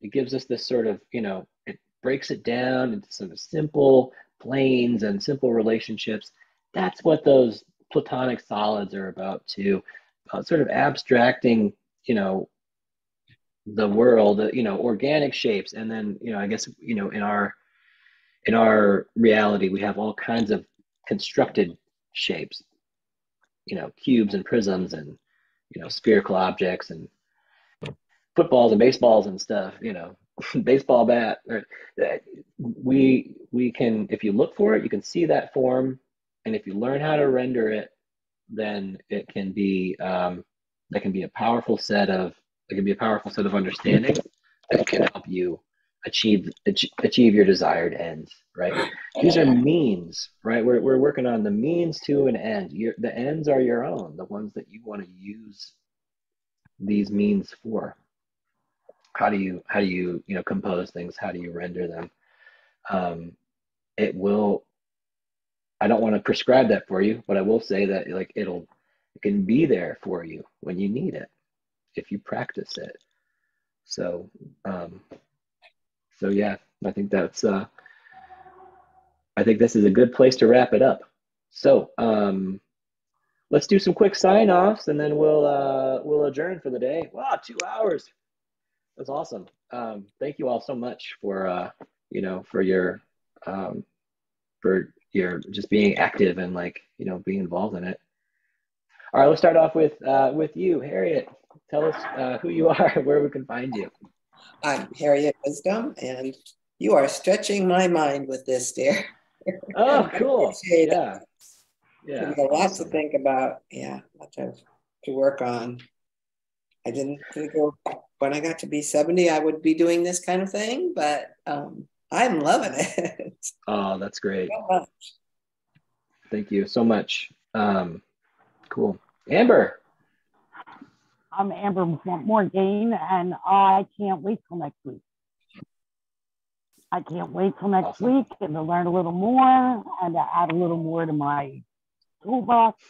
it gives us this sort of, you know, it breaks it down into some simple planes and simple relationships. That's what those platonic solids are about too, uh, sort of abstracting, you know, the world, you know, organic shapes, and then you know, I guess you know, in our in our reality, we have all kinds of constructed shapes, you know, cubes and prisms, and you know, spherical objects, and footballs and baseballs and stuff. You know, [LAUGHS] baseball bat. Or, uh, we we can, if you look for it, you can see that form and if you learn how to render it, then it can be um, that can be a powerful set of it can be a powerful set of understanding that can help you achieve achieve your desired ends right? These are means right? We're, we're working on the means to an end. Your, the ends are your own the ones that you want to use these means for. How do you how do you you know compose things? How do you render them? Um, it will I don't want to prescribe that for you, but I will say that like it'll it can be there for you when you need it if you practice it. So um so yeah, I think that's uh I think this is a good place to wrap it up. So um let's do some quick sign-offs and then we'll uh we'll adjourn for the day. Wow, two hours. That's awesome. Um thank you all so much for uh you know for your um for you're just being active and like you know being involved in it all right let's start off with uh, with you harriet tell us uh, who you [LAUGHS] are where we can find you i'm harriet wisdom and you are stretching my mind with this dear oh [LAUGHS] cool yeah yeah There's a lot to think about yeah lots to, to work on i didn't think when i got to be 70 i would be doing this kind of thing but um, I'm loving it. [LAUGHS] Oh, that's great. So Thank you so much. Um, cool. Amber. I'm Amber Morgan, and I can't wait till next week. I can't wait till next awesome. week and to learn a little more and to add a little more to my toolbox.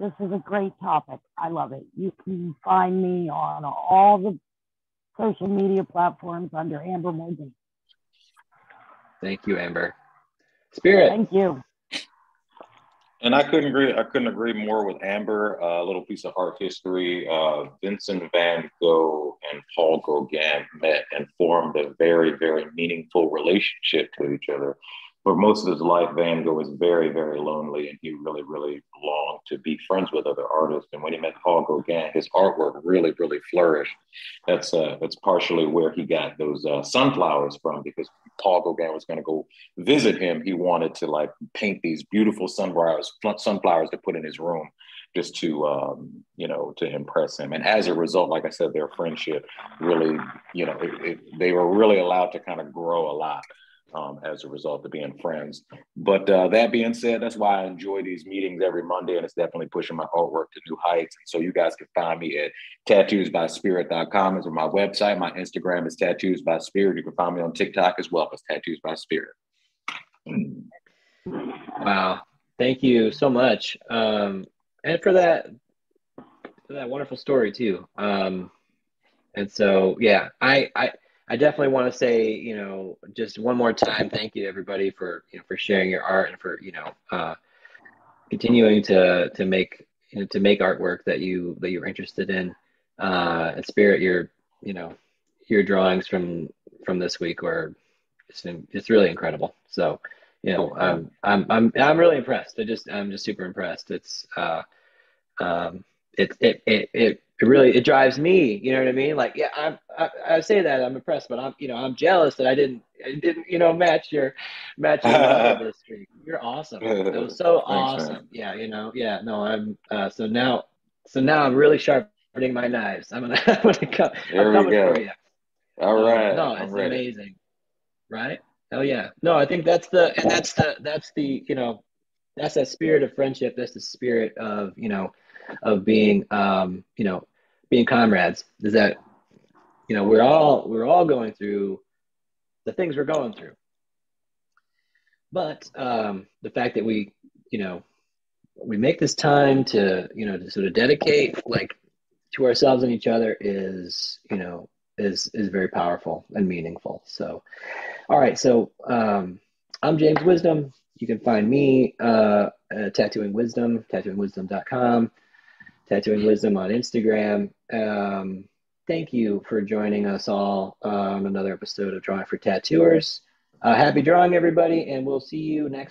This is a great topic. I love it. You can find me on all the social media platforms under Amber Morgan. Thank you, Amber. Spirit. Thank you. And I couldn't agree. I couldn't agree more with Amber. Uh, a little piece of art history. Uh, Vincent Van Gogh and Paul Gauguin met and formed a very, very meaningful relationship to each other for most of his life, Van Gogh was very, very lonely, and he really, really longed to be friends with other artists. And when he met Paul Gauguin, his artwork really, really flourished. That's uh, that's partially where he got those uh, sunflowers from, because Paul Gauguin was going to go visit him. He wanted to like paint these beautiful sunflowers, sunflowers to put in his room. just to um, you know to impress him. And as a result, like I said, their friendship really, you know, it, it, they were really allowed to kind of grow a lot um, as a result of being friends. But uh, that being said, that's why I enjoy these meetings every Monday, and it's definitely pushing my artwork to new heights. And so you guys can find me at tattoosbyspirit.com is my website. My Instagram is tattoos by spirit. You can find me on TikTok as well as tattoos by spirit. Wow. Thank you so much. Um, and for that, for that wonderful story too. Um, and so, yeah, I, I, I definitely want to say, you know, just one more time, thank you to everybody for, you know, for sharing your art and for, you know, uh, continuing to, to make, you know, to make artwork that you, that you're interested in, uh, and spirit your, you know, your drawings from, from this week were it's, it's really incredible. So, you know, I'm, I'm, I'm, I'm really impressed. I just, I'm just super impressed. It's, uh, um, it, it, it, it, it really it drives me you know what i mean? Like yeah i'm I, I, say that i'm impressed but i'm you know i'm jealous that i didn't I didn't you know match your match your [LAUGHS] this you're awesome. [LAUGHS] It was so awesome man. yeah you know yeah no i'm uh, so now so now i'm really sharpening my knives. I'm gonna [LAUGHS] i'm gonna come there I'm we go. all right no it's amazing. Right? Oh yeah. No i think that's the and that's the that's the you know that's that spirit of friendship. That's the spirit of you know of being um you know being comrades is that you know we're all we're all going through the things we're going through. But um, the fact that we you know we make this time to you know to sort of dedicate like to ourselves and each other is you know is is very powerful and meaningful. So all right. So um, i'm james wisdom. You can find me uh, at tattooing wisdom tattooingwisdom.com Tattooing Wisdom on Instagram. Um, thank you for joining us all on another episode of Drawing for Tattooers. Uh, happy drawing, everybody, and we'll see you next.